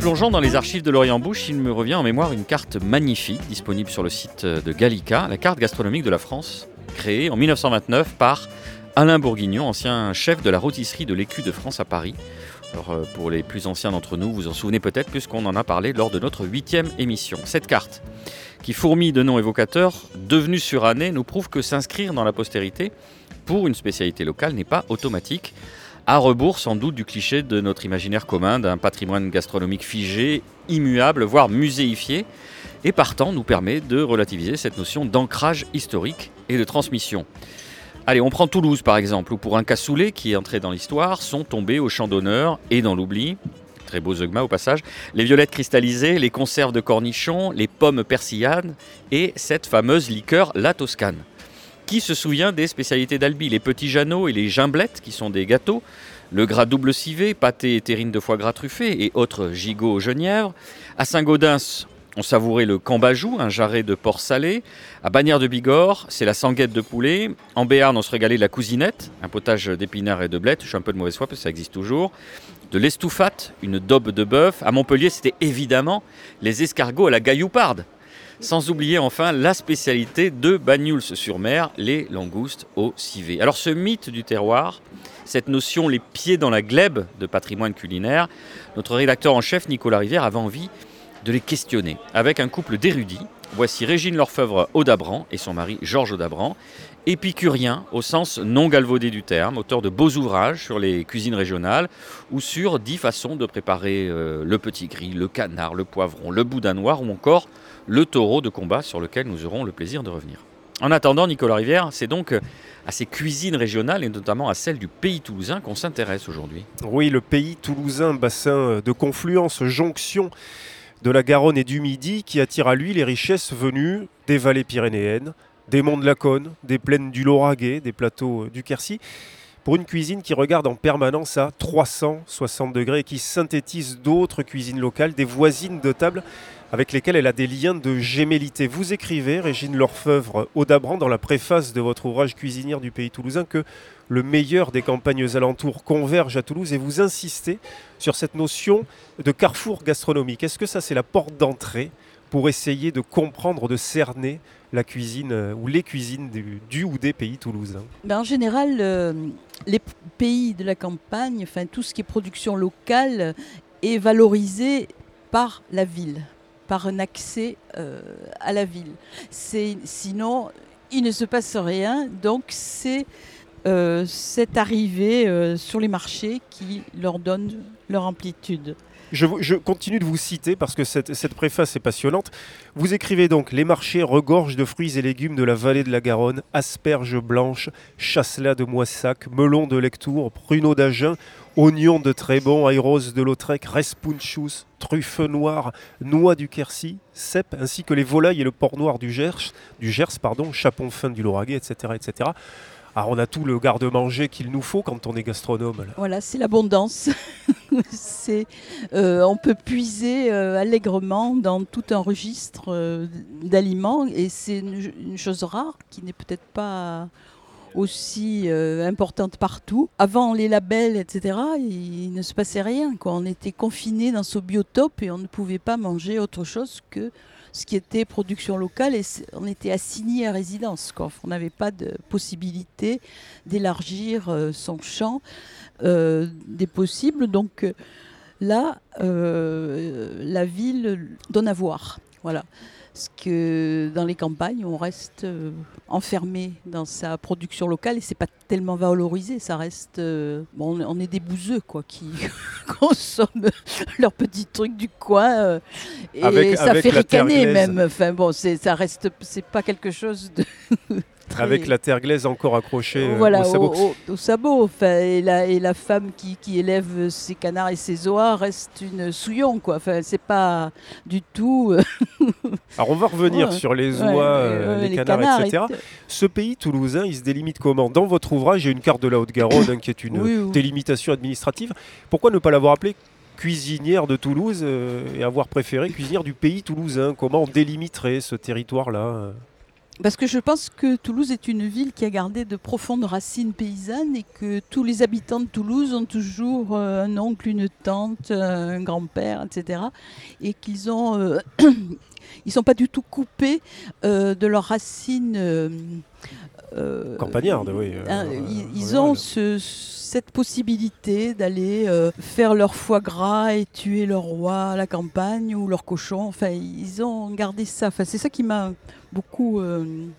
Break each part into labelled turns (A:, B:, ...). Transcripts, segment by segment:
A: Plongeant dans les archives de l'Orient Bouche, il me revient en mémoire une carte magnifique disponible sur le site de Gallica, la carte gastronomique de la France, créée en 1929 par Alain Bourguignon, ancien chef de la rôtisserie de l'Écu de France à Paris. Alors, euh, pour les plus anciens d'entre nous, vous en souvenez peut-être puisqu'on en a parlé lors de notre huitième émission. Cette carte, qui fourmille de noms évocateurs, devenue surannée, nous prouve que s'inscrire dans la postérité pour une spécialité locale n'est pas automatique à rebours sans doute du cliché de notre imaginaire commun d'un patrimoine gastronomique figé, immuable, voire muséifié, et partant nous permet de relativiser cette notion d'ancrage historique et de transmission. Allez, on prend Toulouse par exemple, où pour un cassoulet qui est entré dans l'histoire, sont tombés au champ d'honneur et dans l'oubli, très beau zeugma au passage, les violettes cristallisées, les conserves de cornichons, les pommes persillanes et cette fameuse liqueur la Toscane. Qui se souvient des spécialités d'Albi? Les petits Jeannots et les gimblettes, qui sont des gâteaux, le gras double civet, pâté et terrine de foie gras truffé et autres gigots genièvres. À Saint-Gaudens, on savourait le cambajou, un jarret de porc salé. À Bagnères de Bigorre, c'est la sanguette de poulet. En Béarn, on se régalait de la cousinette, un potage d'épinards et de blettes. Je suis un peu de mauvaise foi parce que ça existe toujours. De l'estoufate, une daube de bœuf. À Montpellier, c'était évidemment les escargots à la gaillouparde. Sans oublier enfin la spécialité de Bagnouls-sur-Mer, les langoustes au civet. Alors ce mythe du terroir, cette notion les pieds dans la glèbe de patrimoine culinaire, notre rédacteur en chef Nicolas Rivière avait envie de les questionner avec un couple d'érudits. Voici Régine Lorfeuvre Audabran et son mari Georges Audabran, épicurien au sens non galvaudé du terme, auteur de beaux ouvrages sur les cuisines régionales ou sur dix façons de préparer euh, le petit gris, le canard, le poivron, le boudin noir ou encore le taureau de combat sur lequel nous aurons le plaisir de revenir. En attendant, Nicolas Rivière, c'est donc à ces cuisines régionales et notamment à celles du pays toulousain qu'on s'intéresse aujourd'hui.
B: Oui, le pays toulousain, bassin de confluence, jonction de la Garonne et du Midi, qui attire à lui les richesses venues des vallées pyrénéennes, des monts de la Cône, des plaines du Lauragais, des plateaux du Quercy, pour une cuisine qui regarde en permanence à 360 degrés et qui synthétise d'autres cuisines locales, des voisines de table avec lesquelles elle a des liens de gémellité. Vous écrivez, Régine Lorfeuvre, Audabran, dans la préface de votre ouvrage Cuisinière du pays toulousain, que le meilleur des campagnes alentours converge à Toulouse et vous insistez sur cette notion de carrefour gastronomique. Est-ce que ça, c'est la porte d'entrée pour essayer de comprendre, de cerner la cuisine euh, ou les cuisines du, ou des pays toulousains?
C: Ben En général, euh, les pays de la campagne, enfin tout ce qui est production locale, est valorisé par la ville, par un accès euh, à la ville. Sinon, il ne se passe rien. Donc, c'est euh, cette arrivée euh, sur les marchés qui leur donne leur amplitude.
B: Je, continue de vous citer parce que cette, préface est passionnante. Vous écrivez donc Les marchés regorgent de fruits et légumes de la vallée de la Garonne, asperges blanches, chasselas de moissac, melons de Lectour, pruneaux d'Agen, oignons de Trébon, aéros de Lautrec, respunchus, truffes noires, noix du Quercy, cèpes, ainsi que les volailles et le porc noir du Gers, du Gers pardon, chapon fin du Lauragais, etc., etc. Alors on a tout le garde-manger qu'il nous faut quand on est gastronome.
C: Voilà, c'est l'abondance. euh, on peut puiser euh, allègrement dans tout un registre euh, d'aliments et c'est une, chose rare qui n'est peut-être pas aussi importante partout. Avant les labels, etc., il ne se passait rien. On était confiné dans ce biotope et on ne pouvait pas manger autre chose que ce qui était production locale et on était assigné à résidence. Quoi. On n'avait pas de possibilité d'élargir euh, son champ euh, des possibles. Donc euh, là, la ville donne à voir. Voilà. Parce que dans les campagnes, on reste euh, enfermé dans sa production locale et c'est pas tellement valorisé. Ça reste, euh, bon, on est des bouseux quoi, qui consomment leurs petits trucs du coin euh, et ça fait ricaner même. Enfin bon, c'est ça reste, c'est pas quelque chose de très-
B: Avec la terre glaise encore accrochée euh,
C: voilà,
B: au sabot.
C: au, au- au sabot. Enfin, et, la, et la femme qui, qui élève ses canards et ses oies reste une souillon, quoi. Enfin, c'est pas du tout. euh,
B: Alors on va revenir
C: Ouais.
B: sur les oies,
C: ouais,
B: euh, les, canards, etc.
C: et-
B: Ce pays toulousain, il se délimite comment? Dans votre ouvrage, il y a une carte de la Haute-Garonne hein, qui est une
C: Oui, oui.
B: délimitation administrative. Pourquoi ne pas l'avoir appelée cuisinière de Toulouse euh, et avoir préféré cuisinière du pays toulousain? Comment on délimiterait ce territoire-là
C: Parce que je pense que Toulouse est une ville qui a gardé de profondes racines paysannes et que tous les habitants de Toulouse ont toujours euh, un oncle, une tante, un grand-père, etc. Et qu'ils ont, euh, ils sont pas du tout coupés euh, de leurs racines. Euh,
B: Campagnarde, oui, euh,
C: hein,
B: euh,
C: ils, ils ont ce- cette possibilité d'aller euh, faire leur foie gras et tuer leur roi à la campagne ou leur cochon. Enfin, ils ont gardé ça. Enfin, c'est ça qui m'a beaucoup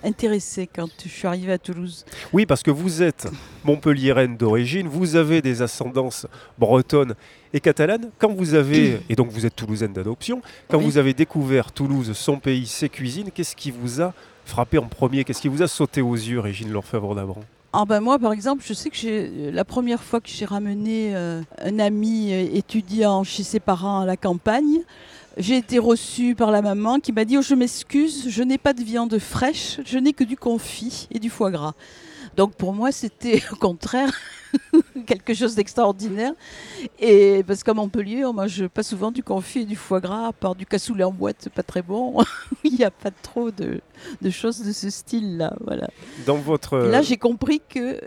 C: intéressée quand je suis arrivée à Toulouse.
B: Oui, parce que vous êtes montpelliéraine d'origine, vous avez des ascendances bretonnes et catalanes. Quand vous avez, et donc vous êtes toulousaine d'adoption, quand
C: Oui.
B: vous avez découvert Toulouse, son pays, ses cuisines, qu'est-ce qui vous a frappé en premier Qu'est-ce qui vous a sauté aux yeux, Régine Lorfèvre d'Abran
C: Ah ben moi, par exemple, je sais que j'ai la première fois que j'ai ramené euh, un ami euh, étudiant chez ses parents à la campagne, j'ai été reçue par la maman qui m'a dit oh, Je m'excuse, je n'ai pas de viande fraîche, je n'ai que du confit et du foie gras. Donc pour moi, c'était au contraire quelque chose d'extraordinaire. Et parce qu'à Montpellier, on mange pas souvent du confit et du foie gras, à part du cassoulet en boîte, c'est pas très bon. Il n'y a pas trop de, de choses de ce style-là. Voilà.
B: Dans votre.
C: Et Là, j'ai compris que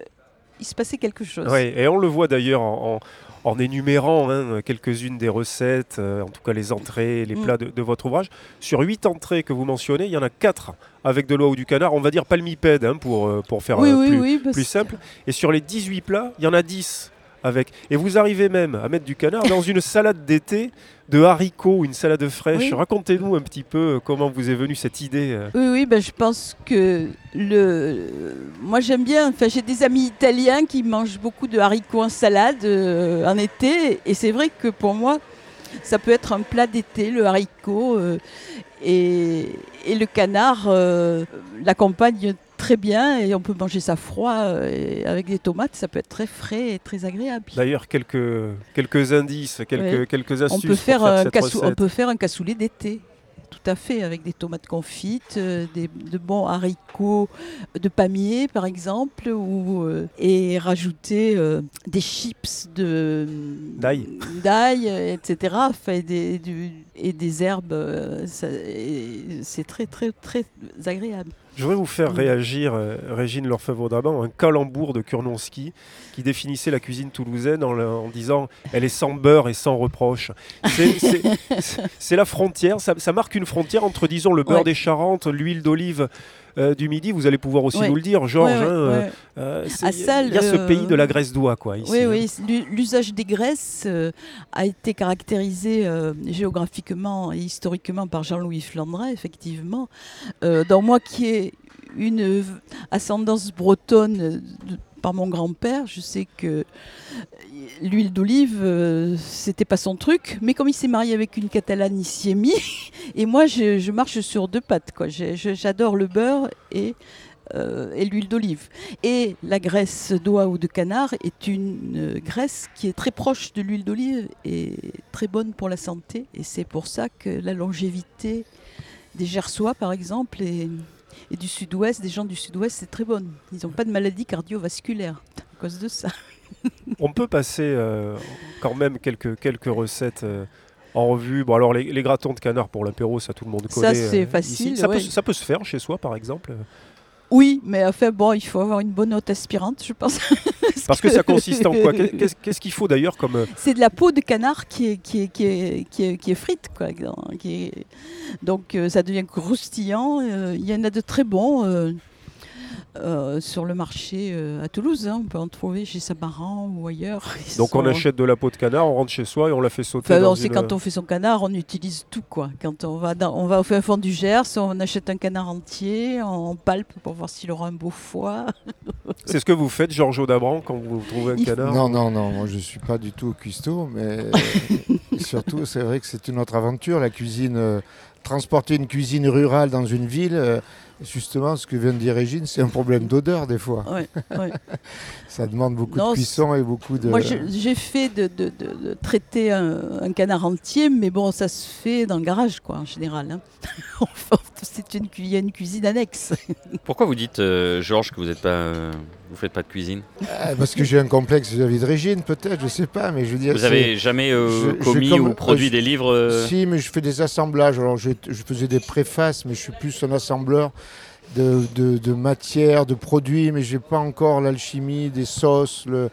C: il se passait quelque chose.
B: Ouais, et on le voit d'ailleurs en, en- en énumérant hein, quelques-unes des recettes, euh, en tout cas les entrées, les
C: Mm.
B: plats de, de votre ouvrage. Sur huit entrées que vous mentionnez, il y en a quatre avec de l'oie ou du canard, on va dire palmipède hein, pour, euh, pour faire
C: oui,
B: euh,
C: oui,
B: plus,
C: oui.
B: plus simple. Et sur les 18 plats, il y en a 10 avec. Et vous arrivez même à mettre du canard dans une salade d'été de haricots, une salade fraîche.
C: Oui.
B: Racontez-nous un petit peu euh, comment vous est venue cette idée. euh.
C: Oui, oui, ben, je pense que le. Moi, j'aime bien. Enfin, j'ai des amis italiens qui mangent beaucoup de haricots en salade euh, en été, et c'est vrai que pour moi, ça peut être un plat d'été, le haricot euh, et, et le canard euh, l'accompagne très bien et on peut manger ça froid euh, et avec des tomates, ça peut être très frais et très agréable.
B: D'ailleurs, quelques, quelques indices, quelques,
C: Ouais.
B: quelques
C: On
B: astuces.
C: peut,
B: pour
C: faire un
B: cette
C: cassou- on peut faire un cassoulet d'été. Tout à fait, avec des tomates confites, euh, des, de bons haricots de pamiers par exemple, ou, euh, et rajouter euh, des chips de
B: D'ail.
C: d'ail, euh, etc. Enfin, et, des, du- et des herbes, euh, ça- et c'est très très très agréable.
B: Je voudrais vous faire
C: Mm.
B: réagir, euh, Régine Lorfèvre d'Aban, un calembour de Kurnonski qui définissait la cuisine toulousaine en, disant elle est sans beurre et sans reproche. C'est- la frontière, ça, ça marque une frontière entre, disons, le beurre
C: Ouais.
B: des Charentes, l'huile d'olive. Euh, du midi, vous allez pouvoir aussi
C: Ouais.
B: nous le dire, Georges.
C: Ouais,
B: hein, euh, euh, Il y a- y ce pays de la graisse d'oie, quoi. Ici,
C: Oui,
B: hein.
C: oui. l'u- L'usage des graisses euh, a été caractérisé géographiquement et historiquement par Jean-Louis Flandrin, effectivement. Dans moi qui ai une ascendance bretonne par mon grand-père, je sais que l'huile d'olive, euh, c'était pas son truc, mais comme il s'est marié avec une catalane, il s'y est mis. Et moi, je, marche sur deux pattes. J'adore le beurre et, euh, et l'huile d'olive. Et la graisse d'oie ou de canard est une euh, graisse qui est très proche de l'huile d'olive et très bonne pour la santé. Et c'est pour ça que la longévité des Gersois, par exemple, et, et du sud-ouest, des gens du sud-ouest, c'est très bonne. Ils n'ont pas de maladie cardiovasculaire à cause de ça.
B: On peut passer euh, quand même quelques, quelques recettes euh, en revue. Bon, alors les, les gratons de canard pour l'apéro, ça tout le monde
C: Ça,
B: connaît.
C: c'est
B: euh,
C: facile.
B: Ça, peut,
C: ouais.
B: ça peut se faire chez soi, par exemple.
C: Oui, mais enfin bon, il faut avoir une bonne note aspirante, je pense.
B: Parce que ça consiste en quoi Qu'est- Qu'est-ce qu'il faut d'ailleurs comme. euh,
C: C'est de la peau de canard qui est, qui est, qui est, qui est, qui est frite. Quoi, dans- qui est- Donc euh, ça devient croustillant. Euh, Il y en a de très bons euh, sur le marché euh, à Toulouse. hein. On peut en trouver chez Samaran ou ailleurs. Ils
B: Donc on achète de la peau de canard, on rentre chez soi et on la fait sauter.
C: Enfin,
B: dans une-
C: quand on fait son canard, on utilise tout. quoi. Quand on va, dans, on va au fin fond du Gers, on achète un canard entier, on palpe pour voir s'il aura un beau foie.
B: C'est ce que vous faites, Georges Audabran, quand vous trouvez un
C: Il-
B: canard
D: Non, non, non, moi je suis pas du tout cuistot, mais surtout c'est vrai que c'est une autre aventure, la cuisine. euh, transporter une cuisine rurale dans une ville, euh, Justement, ce que vient de dire Régine, c'est un problème d'odeur des fois.
C: Ouais, ouais.
D: Ça demande beaucoup
C: Non,
D: de cuisson et beaucoup de.
C: Moi, j'ai fait de, de- de- de traiter un, un canard entier, mais bon, ça se fait dans le garage, quoi, en général. hein. c'est une, cu- il y a une cuisine annexe.
A: Pourquoi vous dites, euh, Georges, que vous pas, euh, vous faites pas de cuisine?
D: Ah, parce que j'ai un complexe vis-à-vis de Régine, peut-être, je sais pas, mais je veux dire.
A: Vous
D: c'est-
A: avez jamais euh,
D: je- je
A: commis
D: comme-
A: ou produit
D: je-
A: des livres euh,
D: Si, mais je fais des assemblages. Alors, je, je faisais des préfaces, mais je suis plus un assembleur de, de, de matières, de produits, mais j'ai pas encore l'alchimie des sauces. Le,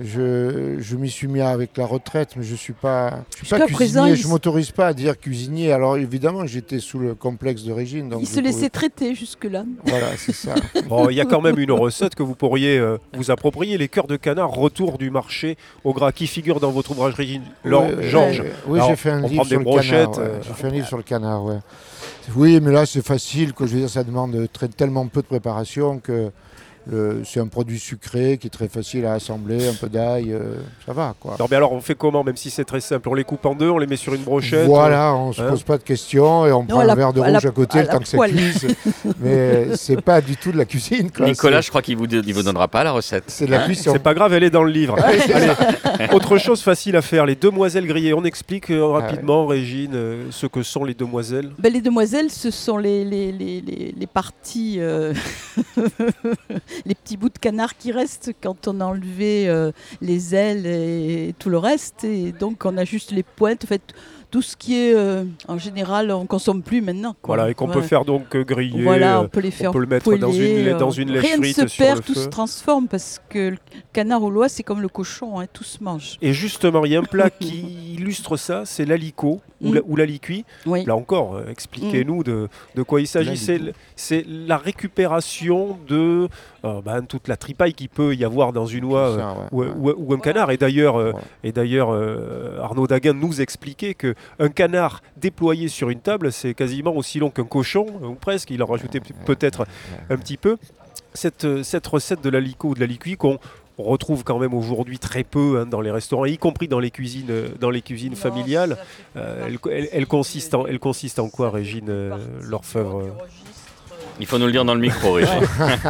D: je je m'y suis mis avec la retraite, mais je suis pas, je suis pas cuisinier.
C: présent,
D: je
C: s-
D: m'autorise pas à dire cuisinier. Alors évidemment, j'étais sous le complexe de Régine. Donc
C: Il se laissait
D: pouvais-
C: traiter jusque-là.
D: Voilà, c'est ça.
B: Bon, il y a quand même une recette que vous pourriez euh, vous approprier les cœurs de canard retour du marché au gras qui figure dans votre ouvrage Régine?
D: Ouais, ouais,
B: Georges.
D: ouais. Oui,
B: Alors,
D: j'ai fait un livre sur le canard.
B: euh,
D: J'ai fait un livre sur le canard, ouais. Oui, mais là, c'est facile. Quoi. Je veux dire, ça demande très- tellement peu de préparation que c'est un produit sucré qui est très facile à assembler, un peu d'ail, euh, ça va, quoi.
B: Non, mais alors on fait comment, même si c'est très simple? On les coupe en deux, on les met sur une brochette
D: Voilà, on se
B: hein.
D: pose pas de questions et on prend un verre de
C: à la-
D: rouge à côté
C: à
D: temps que ça cuise. mais c'est pas du tout de la cuisine. Quoi.
A: Nicolas, je crois qu'il vous, il vous donnera pas la recette.
D: c'est de la
A: Hein
D: cuisson.
B: C'est pas grave, elle est dans le livre. Allez, autre chose facile à faire, les demoiselles grillées. On explique euh, rapidement, Régine, euh, ce que sont les demoiselles.
C: Ben, les demoiselles, ce sont les, les, les, les- les parties, euh, les petits bouts de canard qui restent quand on a enlevé euh, les ailes et, tout le reste. Et donc, on a juste les pointes. En fait, tout ce qui est, euh, en général, on consomme plus maintenant. quoi.
B: Voilà, et qu'on peut faire donc euh, griller.
C: Voilà, on peut les faire
B: peut le mettre dans
C: poêler,
B: une
C: euh,
B: dans une lèche
C: Rien ne se perd, tout
B: feu.
C: se transforme parce que le canard au lois, c'est comme le cochon, hein, tout se mange.
B: Et justement, il y a un plat qui illustre ça, c'est l'alicot ou
C: Mm.
B: la- ou l'alicuit.
C: Oui.
B: Là encore, expliquez-nous de, de quoi il s'agit. C'est
D: L'alicot.
B: l- C'est la récupération de euh, ben, toute la tripaille qu'il peut y avoir dans une oie euh,
D: Ça, ouais,
B: ou,
D: ouais.
B: ou- ou un canard. Et d'ailleurs, euh,
D: Voilà.
B: et d'ailleurs euh, Arnaud Daguin nous expliquait que un canard déployé sur une table, c'est quasiment aussi long qu'un cochon, ou presque. Il en rajoutait peut-être un petit peu. Cette, cette recette de l'alicot ou de l'alicuit qu'on on retrouve quand même aujourd'hui très peu hein, dans les restaurants, y compris dans les cuisines, dans les cuisines familiales. Euh, elle, elle- elle consiste en, elle consiste en quoi, Régine euh, L'orfèvre euh
A: Il faut nous le dire dans le micro, Régine.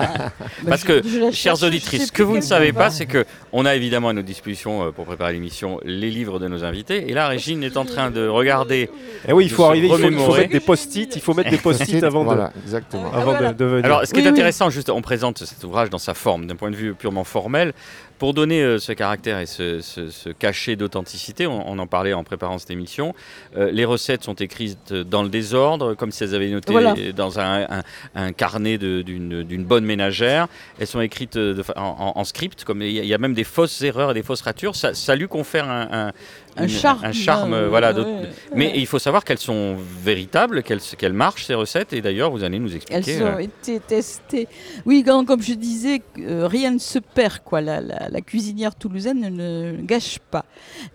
A: Parce que, Chères auditrices, ce que vous ne savez pas, c'est que on a évidemment à notre disposition euh, pour préparer l'émission les livres de nos invités. Et là, Régine est en train de regarder.
B: Eh oui, il
A: de
B: faut arriver, il faut, il faut
A: remémorer.
B: mettre des post-it, il faut mettre des post-it avant,
D: Voilà, exactement.
B: de, avant de- de venir.
A: Alors, ce qui
C: Oui,
A: est
C: oui.
A: intéressant, juste, on présente cet ouvrage dans sa forme, d'un point de vue purement formel, pour donner euh, ce caractère et ce, ce- ce cachet d'authenticité. On, on en parlait en préparant cette émission. Euh, les recettes sont écrites dans le désordre, comme si elles avaient noté
C: Voilà.
A: dans un, un- un carnet d'une bonne ménagère. Elles sont écrites euh, de en, en- en script, comme il y, a- il y a même des fausses erreurs et des fausses ratures. Ça, ça lui confère un, un-
C: Un
A: une-
C: charme.
A: un charme,
C: euh,
A: voilà.
C: ouais,
A: d'autres-
C: ouais.
A: Mais il faut savoir qu'elles sont véritables, qu'elles marchent ces recettes. Et d'ailleurs, vous allez nous
C: Elles
A: expliquer.
C: ont
A: euh,
C: été testées. Oui, comme, comme je disais, euh, rien ne se perd. Quoi. La, la- la cuisinière toulousaine ne, ne gâche pas.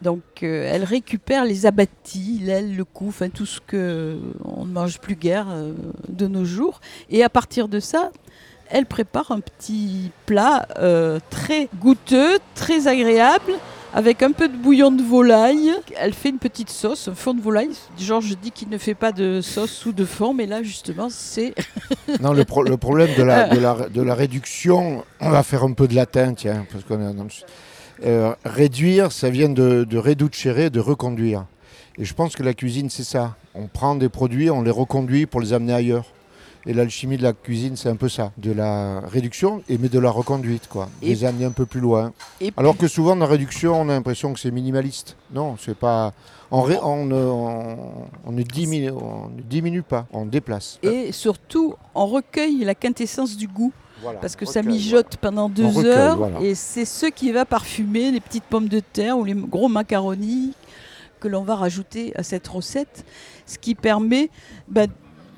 C: Donc, euh, elle récupère les abattis, l'aile, le cou, enfin tout ce que on ne mange plus guère de nos jours. Et à partir de ça, elle prépare un petit plat très goûteux, très agréable. Avec un peu de bouillon de volaille, elle fait une petite sauce, un fond de volaille. Genre, je dis qu'il ne fait pas de sauce ou de fond, mais là, justement, c'est
D: Non, le, pro- le problème de la, réduction, on va faire un peu de latin, tiens, parce qu'on est Euh, réduire, ça vient de, de de reconduire. Et je pense que la cuisine, c'est ça. On prend des produits, on les reconduit pour les amener ailleurs. Et l'alchimie de la cuisine, c'est un peu ça, de la réduction, et mais de la reconduite, quoi.
C: Et-
D: les amener un peu plus loin.
C: Et
D: Alors que souvent, dans la réduction, on a l'impression que c'est minimaliste. Non, c'est pas. On, ré- on, ne- on, on ne diminue, on ne diminue pas, on déplace.
C: Et surtout, on recueille la quintessence du goût.
D: Voilà.
C: Parce que ça mijote pendant deux
D: recueille,
C: heures.
D: voilà.
C: Et c'est ce qui va parfumer les petites pommes de terre ou les gros macaronis que l'on va rajouter à cette recette. Ce qui permet bah,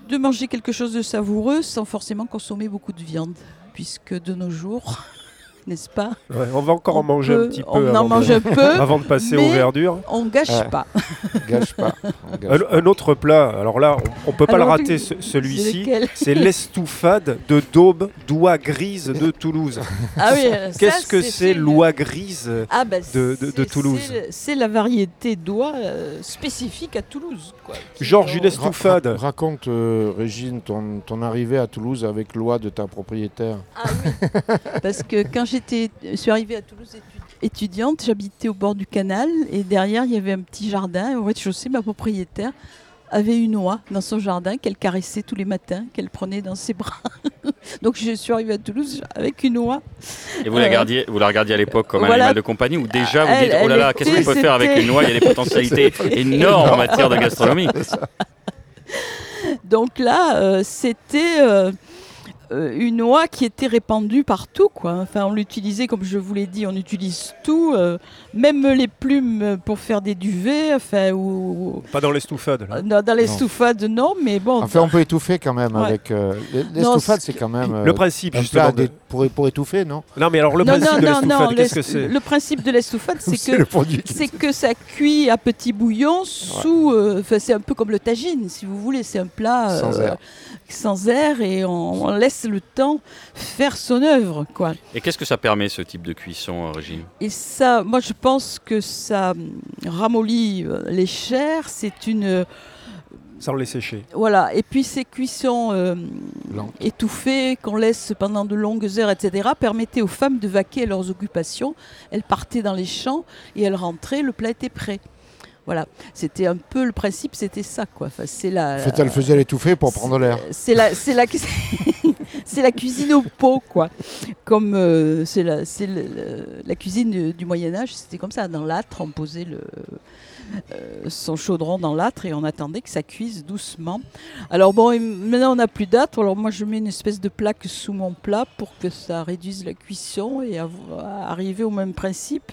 C: de manger quelque chose de savoureux sans forcément consommer beaucoup de viande. Puisque de nos jours, n'est-ce pas
B: Ouais, on va encore en manger
C: peut-
B: un petit peu
C: On en
B: avant,
C: mange
B: de,
C: un peu,
B: avant de passer aux verdures.
C: on gâche
D: Ouais.
C: pas.
D: Gâche pas. on gâche
B: Un, un autre plat, alors là, on, on peut pas
C: Alors,
B: le rater, ce- celui-ci. C'est l'estouffade de daube d'oie grise de Toulouse.
C: Ah oui, euh,
B: Qu'est-ce que c'est l'oie grise
C: Ah bah,
B: de- de- Toulouse.
C: c'est- la variété d'oie euh, spécifique à Toulouse. Quoi,
B: Georges, une Estouffade.
D: ra- raconte, euh, Régine, ton, ton arrivée à Toulouse avec l'oie de ta propriétaire.
C: Ah oui, parce que quand j'étais, je suis arrivée à Toulouse étu- étudiante, j'habitais au bord du canal et derrière il y avait un petit jardin. Et Au rez-de-chaussée, ma propriétaire avait une oie dans son jardin qu'elle caressait tous les matins, qu'elle prenait dans ses bras. Donc je suis arrivée à Toulouse avec une oie.
A: Et vous la,
C: Euh,
A: gardiez, vous la regardiez à l'époque comme un
C: voilà.
A: animal de compagnie ou déjà vous
C: Elle-
A: dites oh là là, qu'est-ce qu'on peut faire avec une noix Il y a des potentialités énormes en matière de gastronomie.
C: Donc là, euh, c'était euh, une oie qui était répandue partout. Quoi. Enfin, on l'utilisait, comme je vous l'ai dit, on utilise tout, euh, même les plumes pour faire des duvets, enfin, ou,
B: Pas dans l'estouffade. là.
C: ou- dans, dans les stouffades, non, mais bon.
D: Enfin, on peut étouffer quand même
C: Ouais.
D: avec. euh, les-
C: Non,
D: L'estouffade,
C: ce
D: c'est quand même. euh,
B: Le principe, justement. de-
D: pour, pour étouffer, non?
B: Non, mais alors le
C: non,
B: principe
C: non,
B: de
C: non, non,
B: l'estouffade, qu'est-ce que c'est?
C: le principe de l'estouffade, c'est que c'est que ça cuit à petit bouillon sous. euh, Enfin, c'est un peu comme le tagine, si vous voulez. C'est un plat
D: Sans
C: euh,
D: air.
C: sans air et on, on laisse le temps faire son œuvre, quoi.
A: Et qu'est-ce que ça permet ce type de cuisson, euh, Régine?
C: Et ça, moi, je pense que ça ramollit euh, les chairs. C'est une euh,
B: Sans les sécher.
C: voilà. Et puis ces cuissons euh, étouffées qu'on laisse pendant de longues heures, etc., permettaient aux femmes de vaquer à leurs occupations. Elles partaient dans les champs et elles rentraient. Le plat était prêt. Voilà, c'était un peu le principe, c'était ça quoi. Enfin, c'est la.
D: Fait, elle faisait l'étouffer pour prendre l'air.
C: C'est la, c'est la, c'est la cuisine au pot, quoi. Comme euh, c'est la, c'est la cuisine du, du Moyen Âge, c'était comme ça. Dans l'âtre, on posait le, euh, son chaudron dans l'âtre et on attendait que ça cuise doucement. Alors bon, et maintenant on n'a plus d'âtre. Alors moi, je mets une espèce de plaque sous mon plat pour que ça réduise la cuisson et arriver au même principe.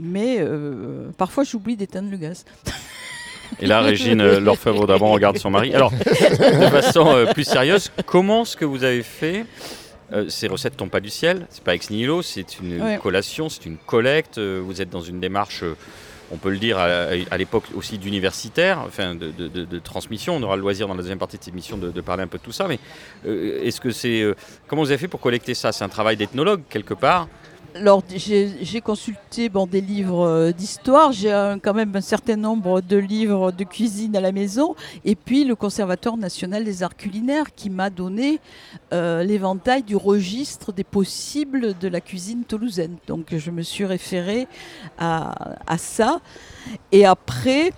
C: Mais euh, parfois, j'oublie d'éteindre le gaz.
A: Et là, Régine, euh, l'orfèvre d'avant regarde son mari. Alors, de façon euh, plus sérieuse, comment ce que vous avez fait euh, ces recettes tombent pas du ciel, c'est pas ex nihilo, c'est une
C: Ouais.
A: collation, c'est une collecte. Vous êtes dans une démarche, on peut le dire, à, à l'époque aussi d'universitaire, enfin de, de- de- de transmission. On aura le loisir dans la deuxième partie de cette émission de, de parler un peu de tout ça. Mais euh, est-ce que c'est euh, comment vous avez fait pour collecter ça? C'est un travail d'ethnologue quelque part.
C: Alors, j'ai consulté des livres euh, d'histoire, j'ai quand même un certain nombre de livres de cuisine à la maison, et puis le Conservatoire national des arts culinaires qui m'a donné euh, l'éventail du registre des possibles de la cuisine toulousaine. Donc, je me suis référée à, ça. Et après,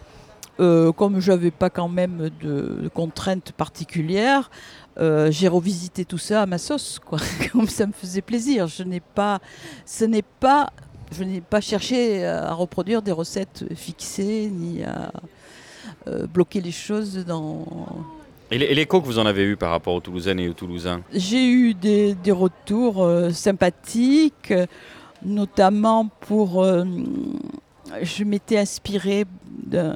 C: euh, comme je n'avais pas quand même de contraintes particulières, euh, j'ai revisité tout ça à ma sauce, quoi. comme ça me faisait plaisir. Je n'ai pas, ce n'est pas, je n'ai pas cherché à reproduire des recettes fixées ni à euh, bloquer les choses dans.
A: Et l'é- et l'écho que vous en avez eu par rapport aux Toulousaines et aux Toulousains?
C: J'ai eu des, des retours euh, sympathiques, notamment pour. Je m'étais inspirée de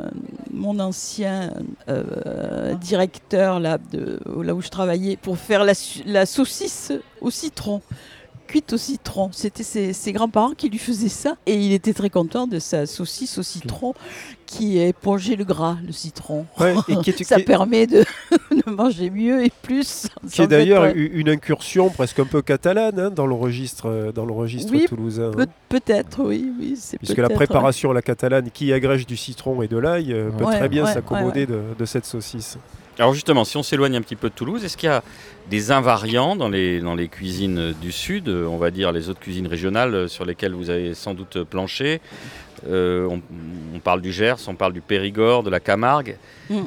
C: mon ancien euh, directeur là, où je travaillais pour faire la saucisse au citron. Cuite au citron. C'était ses, ses grands-parents qui lui faisaient ça. Et il était très content de sa saucisse au citron qui épongeait le gras, le citron.
B: Ouais, et qui est,
C: Ça
B: qui est-
C: permet de, de manger mieux et plus.
B: qui est d'ailleurs
C: être-
B: une incursion presque un peu catalane hein, dans le registre, euh, dans le registre
C: Oui,
B: toulousain. hein.
C: Peut- Peut-être, oui, oui.
B: Puisque la préparation à la catalane qui agrège du citron et de l'ail euh, peut
C: Ouais,
B: très bien
C: ouais,
B: s'accommoder de, de cette saucisse.
A: Alors justement, si on s'éloigne un petit peu de Toulouse, est-ce qu'il y a des invariants dans les, dans les cuisines du Sud, euh, on va dire les autres cuisines régionales euh, sur lesquelles vous avez sans doute planché Euh, on, on parle du Gers, on parle du Périgord, de la Camargue.
C: Mm.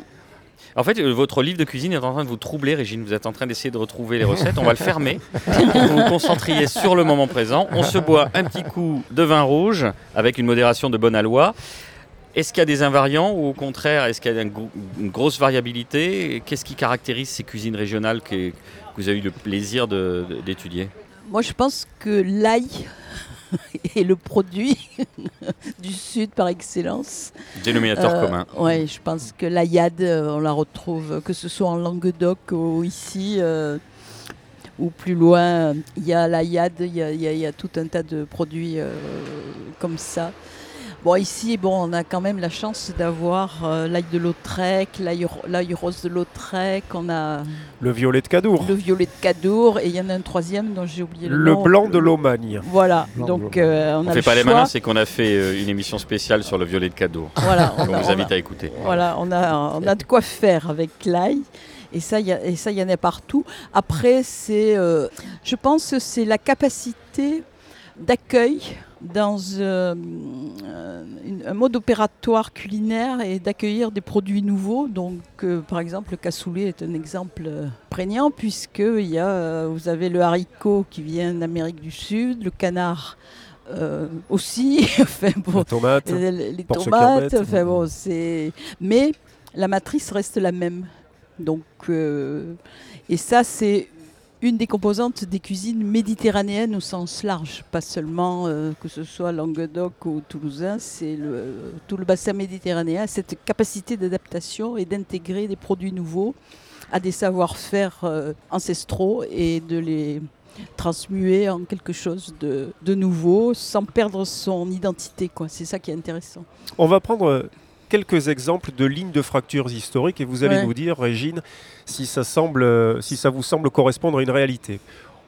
A: En fait, votre livre de cuisine est en train de vous troubler, Régine. Vous êtes en train d'essayer de retrouver les recettes. On va le fermer pour que vous vous concentriez sur le moment présent. On se boit un petit coup de vin rouge avec une modération de bonne aloi. Est-ce qu'il y a des invariants ou au contraire, est-ce qu'il y a une grosse variabilité Qu'est-ce qui caractérise ces cuisines régionales que, que vous avez eu le plaisir d'étudier?
C: Moi, je pense que l'ail est le produit du Sud par excellence.
A: Dénominateur
C: Euh,
A: commun.
C: Ouais, je pense que l'aïade, euh, on la retrouve, que ce soit en Languedoc ou ici. euh, ou plus loin, il y a la YAD, il y y a- il y a tout un tas de produits euh, comme ça. Bon, ici, bon, on a quand même la chance d'avoir euh, l'ail de Lautrec, l'ail l'ail rose de Lautrec, on a
B: Le violet de Cadour.
C: le violet de Cadour, et il y en a un troisième dont j'ai oublié le,
B: Le
C: nom.
B: blanc de l'Aumagne.
C: Voilà,
D: Blanc de
C: donc euh, on,
A: On
C: a
A: fait
C: le
A: pas les malins, c'est qu'on a fait euh, une émission spéciale sur le violet de cadeau.
C: Voilà, on
A: vous
C: on a-
A: invite à écouter.
C: Voilà, on a, on a de quoi faire avec l'ail. Et ça, il y a- et ça, il y en a partout. Après, c'est, euh, je pense que c'est la capacité d'accueil dans euh, euh, une- un mode opératoire culinaire et d'accueillir des produits nouveaux. Donc, euh, par exemple, le cassoulet est un exemple prégnant puisque il y a, vous avez le haricot qui vient d'Amérique du Sud, le canard euh, aussi. enfin, bon, les tomates, enfin bon. Mais la matrice reste la même. Donc, et ça, c'est une des composantes des cuisines méditerranéennes au sens large, pas seulement euh, que ce soit Languedoc ou Toulousain, c'est tout le bassin méditerranéen, cette capacité d'adaptation et d'intégrer des produits nouveaux à des savoir-faire euh, ancestraux et de les transmuer en quelque chose de, nouveau sans perdre son identité. C'est ça qui est intéressant.
B: On va prendre euh, quelques exemples de lignes de fractures historiques et vous allez
C: Ouais.
B: nous dire, Régine, si ça, semble, euh, si ça vous semble correspondre à une réalité.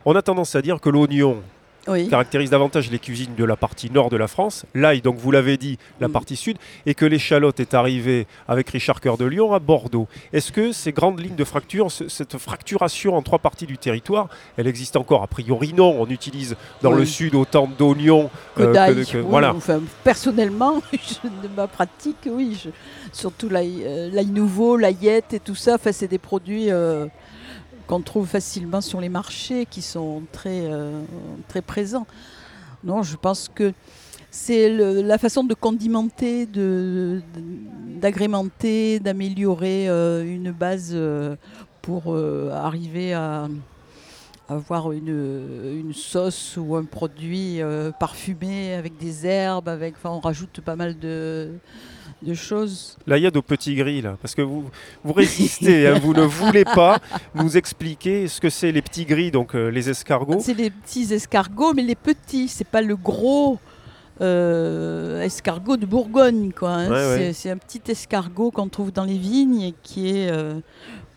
B: On a tendance à dire que l'oignon
C: Oui.
B: caractérise davantage les cuisines de la partie nord de la France, l'ail, donc vous l'avez dit, la
C: Mm.
B: partie sud, et que l'échalote est arrivée avec Richard Cœur de Lion à Bordeaux. Est-ce que ces grandes lignes de fracture, ce- cette fracturation en trois parties du territoire, elle existe encore? A priori non, on utilise dans
C: Oui.
B: le sud autant d'oignons
C: que
B: euh,
C: d'ail.
B: que-
C: oui,
B: voilà.
C: enfin, personnellement, je- de ma pratique, oui. je- surtout l'ail euh, l'ail nouveau, l'aillette et tout ça, c'est des produits euh, qu'on trouve facilement sur les marchés, qui sont très, euh, très présents. Non, je pense que c'est la façon de condimenter, d'agrémenter, d'améliorer euh, une base euh, pour arriver à avoir une, une sauce ou un produit euh, parfumé avec des herbes, avec, enfin, on rajoute pas mal de, de choses.
B: Là, il y a de petits gris, là, parce que vous, vous résistez, hein, vous ne voulez pas nous expliquer ce que c'est les petits gris, donc euh, les escargots.
C: C'est les petits escargots, mais les petits, c'est pas le gros euh, escargot de Bourgogne, quoi. hein.
B: Ouais.
C: C'est- un petit escargot qu'on trouve dans les vignes et qui est euh,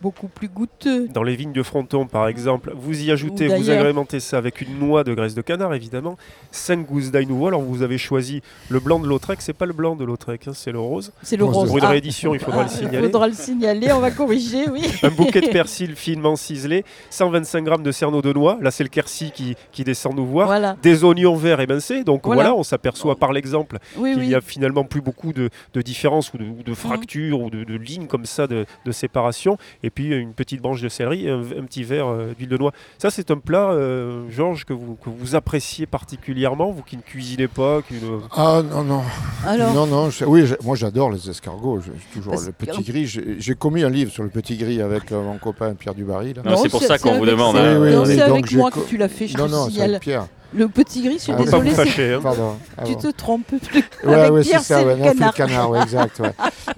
C: beaucoup plus goûteux.
B: Dans les vignes de Fronton, par exemple, vous y ajoutez,
C: Ou
B: vous agrémentez ça avec une noix de graisse de canard, évidemment, 5 gousses d'ail nouveau. Alors, vous avez choisi le blanc de Lautrec, c'est pas le blanc de Lautrec, hein, c'est le rose.
C: C'est le rose.
B: Pour une
C: Ah,
B: réédition, il faudra
C: ah,
B: le
C: Il
B: signaler.
C: faudra le signaler, on va corriger, oui.
B: Un bouquet de persil finement ciselé, 125 grammes de cerneau de noix, là c'est le quercy qui, qui descend nous voir,
C: Voilà.
B: des oignons verts émincés, donc voilà,
C: Voilà.
B: on s'aperçoit par l'exemple
C: Oui,
B: qu'il
C: oui.
B: n'y a finalement plus beaucoup de, de différences ou de, de fractures ou de, de lignes comme ça de, de séparation, et puis une petite branche de céleri et un, un petit verre euh, d'huile de noix. Ça c'est un plat, euh, Georges, que vous, que vous appréciez particulièrement, vous qui ne cuisinez pas, qui ne-
D: Ah non, non.
C: Alors,
D: Non, non, je- oui, je- moi j'adore les escargots. je- toujours
C: Parce
D: le
C: que-
D: petit gris. J'ai commis un livre sur le petit gris avec euh, mon copain Pierre Dubarry. là.
A: Non, c'est pour ça qu'on vous demande,
C: c'est-
D: hein. Oui, oui,
C: non,
D: oui,
C: c'est avec moi que tu l'as fait, je
D: Non, non, c'est avec Pierre.
C: Le petit gris, je suis
B: on
D: Ah,
B: ne va pas
C: désolée,
B: vous
C: c'est-
B: fâcher. hein.
D: Pardon. Ah
C: tu
D: bon.
C: te trompes.
D: Ouais,
C: avec
D: ouais, c'est
C: Pierre,
D: ça,
C: c'est
D: ouais,
C: le canard.
D: canard, ouais, exact. ouais.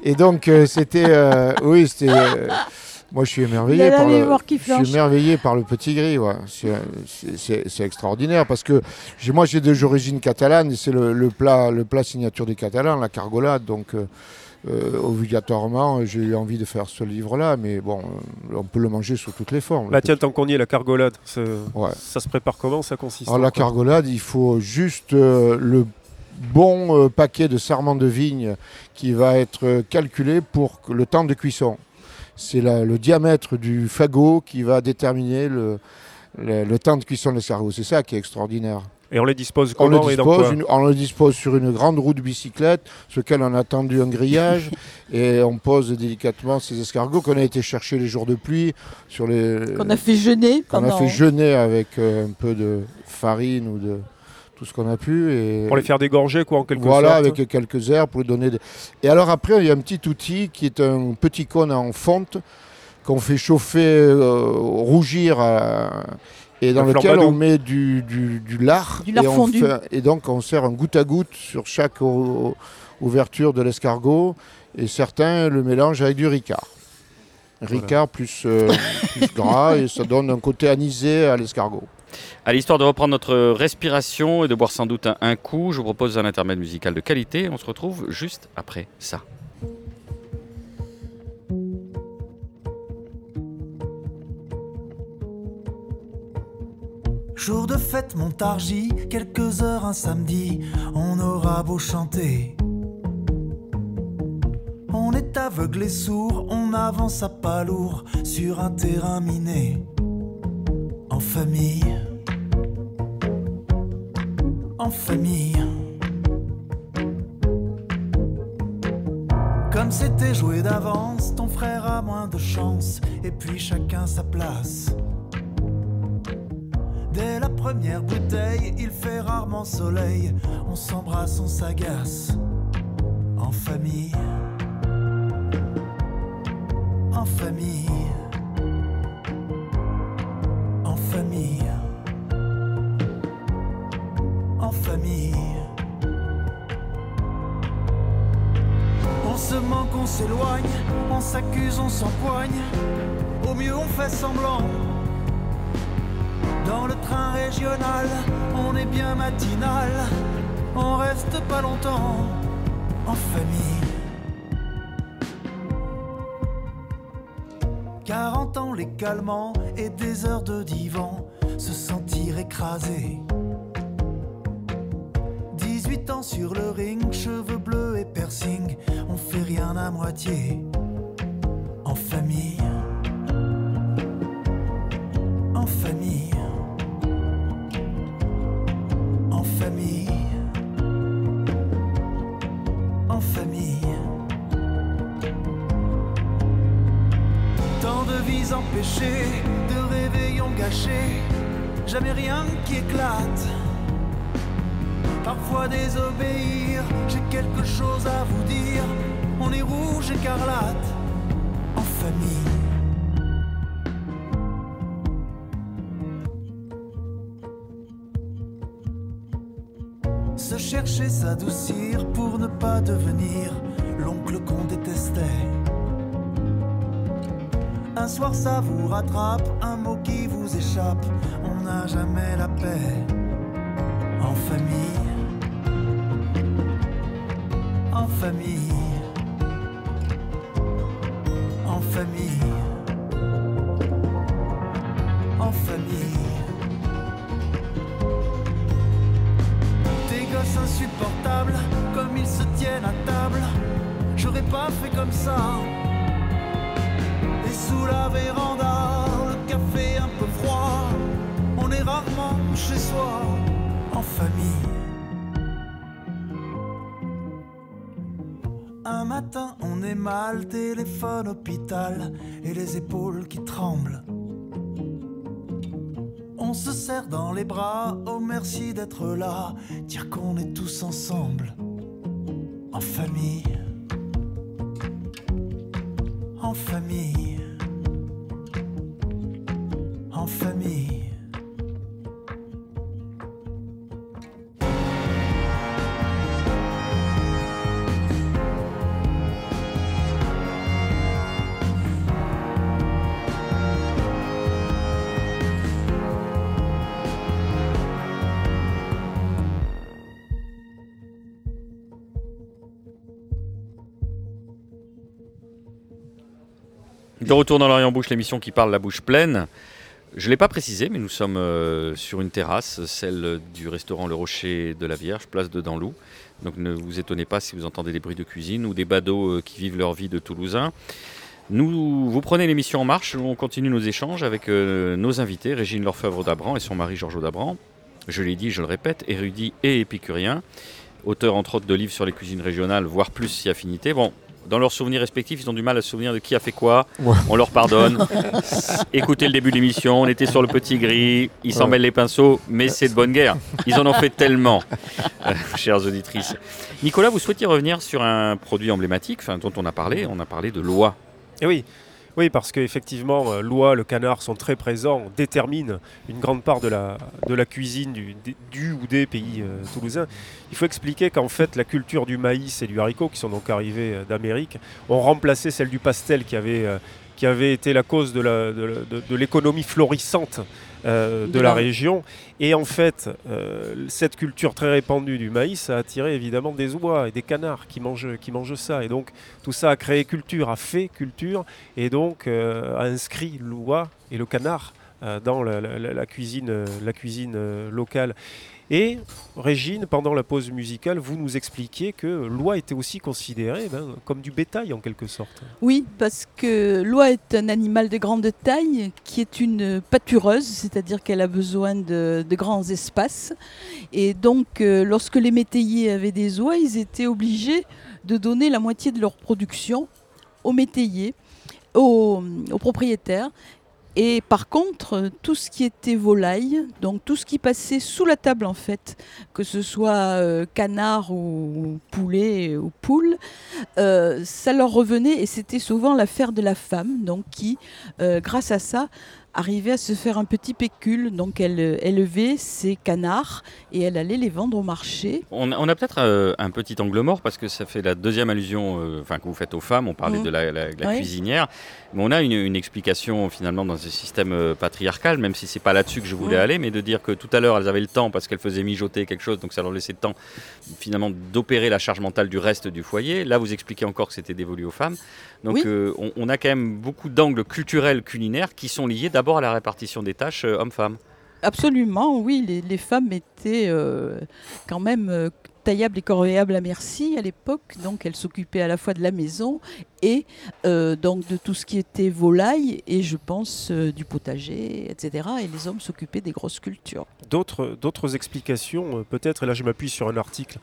D: Et donc, euh, c'était. euh, oui, c'était. euh, moi, je suis émerveillé par le. Je suis émerveillé par le petit gris, ouais. C'est- c'est- c'est c'est extraordinaire parce que j'ai- moi j'ai des origines catalanes et c'est le, le plat, le plat signature des Catalans, la cargolade. Donc euh, euh, obligatoirement, j'ai eu envie de faire ce livre-là, mais bon, euh, on peut le manger sous toutes les formes.
B: Bah tiens, tant qu'on y est, la cargolade, ça,
D: Ouais.
B: ça se prépare comment Ça consiste
D: Alors la cargolade, il faut juste euh, le bon euh, paquet de sarment de vigne qui va être calculé pour le temps de cuisson. C'est le diamètre du fagot qui va déterminer le, le- le temps de cuisson de l'escargot. C'est ça qui est extraordinaire.
B: Et on les dispose
D: On le,
B: comment et dans
D: dispose,
B: quoi
D: une- on le dispose sur une grande roue de bicyclette, sur laquelle on a tendu un grillage, et on pose délicatement ces escargots qu'on a été chercher les jours de pluie, sur les,
C: Qu'on a fait jeûner
D: qu'on a fait jeûner avec euh, un peu de farine ou de tout ce qu'on a pu. Et
B: Pour les faire dégorger, quoi, en quelque
D: voilà,
B: sorte.
D: avec quelques herbes pour lui donner. des- Et alors après, il y a un petit outil qui est un petit cône en fonte qu'on fait chauffer, euh, rougir, à- et dans
B: Un
D: lequel
B: flambadou.
D: on met du, du, du lard.
C: Du lard
D: et, on
C: fondu.
D: fait- et donc on sert un goutte à goutte sur chaque o- ouverture de l'escargot. Et certains le mélangent avec du ricard. Ricard plus, euh, plus gras et ça donne un côté anisé à l'escargot.
A: À l'histoire de reprendre notre respiration et de boire sans doute un, un coup, je vous propose un intermède musical de qualité. On se retrouve juste après ça.
E: Jour de fête Montargis, quelques heures un samedi, on aura beau chanter. On est aveugle et sourd, on avance à pas lourd sur un terrain miné. En famille. En famille. Comme c'était joué d'avance, ton frère a moins de chance, et puis chacun sa place. Dès la première bouteille, il fait rarement soleil. On s'embrasse, on s'agace. En famille. En famille. S'accuse, on s'empoigne. Au mieux, on fait semblant. Dans le train régional, on est bien matinal, on reste pas longtemps en famille. 40 ans les calmants et des heures de divan, se sentir écrasé. 18 ans sur le ring, cheveux bleus et piercing, on fait rien à moitié. Famille. En famille. En famille. En famille. Tant de vies empêchées, de réveillons gâchés, jamais rien qui éclate. Parfois désobéir, j'ai quelque chose à vous dire. On est rouge écarlate, Se chercher, s'adoucir pour ne pas devenir l'oncle qu'on détestait. Un soir ça vous rattrape, un mot qui vous échappe, on n'a jamais la paix. En famille, en famille, famille, en famille. Des gosses insupportables, comme ils se tiennent à table, j'aurais pas fait comme ça. Et sous la véranda, le café un peu froid, on est rarement chez soi, en famille. Un matin, on est mal, téléphone hôpital, et les épaules qui tremblent. On se serre dans les bras, oh merci d'être là, dire qu'on est tous ensemble, en famille. En famille.
A: De retour dans l'Orient Bouche, l'émission qui parle la bouche pleine. Je ne l'ai pas précisé, mais nous sommes euh, sur une terrasse, celle du restaurant Le Rocher de la Vierge, place de Danlou. Donc ne vous étonnez pas si vous entendez des bruits de cuisine ou des badauds euh, qui vivent leur vie de Toulousains. Nous, vous prenez l'émission en marche, on continue nos échanges avec euh, nos invités, Régine Lorfeuvre d'Abran et son mari Georges d'Abran. Je l'ai dit, je le répète, érudit et épicurien, auteur entre autres de livres sur les cuisines régionales, voire plus si affinité. Bon, dans leurs souvenirs respectifs, ils ont du mal à se souvenir de qui a fait quoi.
D: Ouais.
A: On leur pardonne. Écoutez le début de l'émission, on était sur le petit gris, ils s'en
D: Ouais.
A: mêlent les pinceaux, mais c'est de bonne guerre. Ils en ont fait tellement, euh, chères auditrices. Nicolas, vous souhaitiez revenir sur un produit emblématique dont on a parlé, on a parlé de l'oie.
B: Et oui, oui, parce qu'effectivement, euh, l'oie, le canard sont très présents, déterminent une grande part de la, cuisine du, ou des pays euh, toulousains. Il faut expliquer qu'en fait, la culture du maïs et du haricot, qui sont donc arrivés euh, d'Amérique, ont remplacé celle du pastel qui avait, qui avait été la cause de l'économie florissante euh, de
C: De
B: la région. Et en fait, euh, cette culture très répandue du maïs a attiré évidemment des oies et des canards qui mangent, qui mangent ça. Et donc tout ça a créé culture, a fait culture, et donc euh, a inscrit l'oie et le canard dans la, la- la- la cuisine, la cuisine locale. Et Régine, pendant la pause musicale, vous nous expliquiez que l'oie était aussi considérée ben, comme du bétail en quelque sorte.
C: Oui, parce que l'oie est un animal de grande taille qui est une pâtureuse, c'est-à-dire qu'elle a besoin de, grands espaces. Et donc, euh, lorsque les métayers avaient des oies, ils étaient obligés de donner la moitié de leur production aux métayers, aux propriétaires. Et par contre, tout ce qui était volaille, donc tout ce qui passait sous la table en fait, que ce soit euh, canard ou poulet ou poule, euh, ça leur revenait et c'était souvent l'affaire de la femme, donc qui, euh, grâce à ça, arrivait à se faire un petit pécule. Donc elle élevait ses canards et elle allait les vendre au marché.
A: On a, on a peut-être euh, un petit angle mort parce que ça fait la deuxième allusion euh, que vous faites aux femmes. On parlait
C: Mhm.
A: de la, la- la
C: Ouais.
A: cuisinière. Mais on a une, une explication finalement dans ce système euh, patriarcal, même si c'est pas là-dessus que je voulais
C: Mhm.
A: aller, mais de dire que tout à l'heure elles avaient le temps parce qu'elles faisaient mijoter quelque chose, donc ça leur laissait le temps finalement d'opérer la charge mentale du reste du foyer. Là, vous expliquez encore que c'était dévolu aux femmes. Donc
C: Oui.
A: euh, on, on a quand même beaucoup d'angles culturels culinaires qui sont liés d'abord à la répartition des tâches euh, hommes-femmes.
C: Absolument, oui, les, les femmes étaient euh, quand même euh, taillables et corvéables à merci à l'époque, donc elles s'occupaient à la fois de la maison et euh, donc de tout ce qui était volaille et je pense euh, du potager, etc. Et les hommes s'occupaient des grosses cultures.
B: D'autres d'autres explications, peut-être, et là je m'appuie sur un article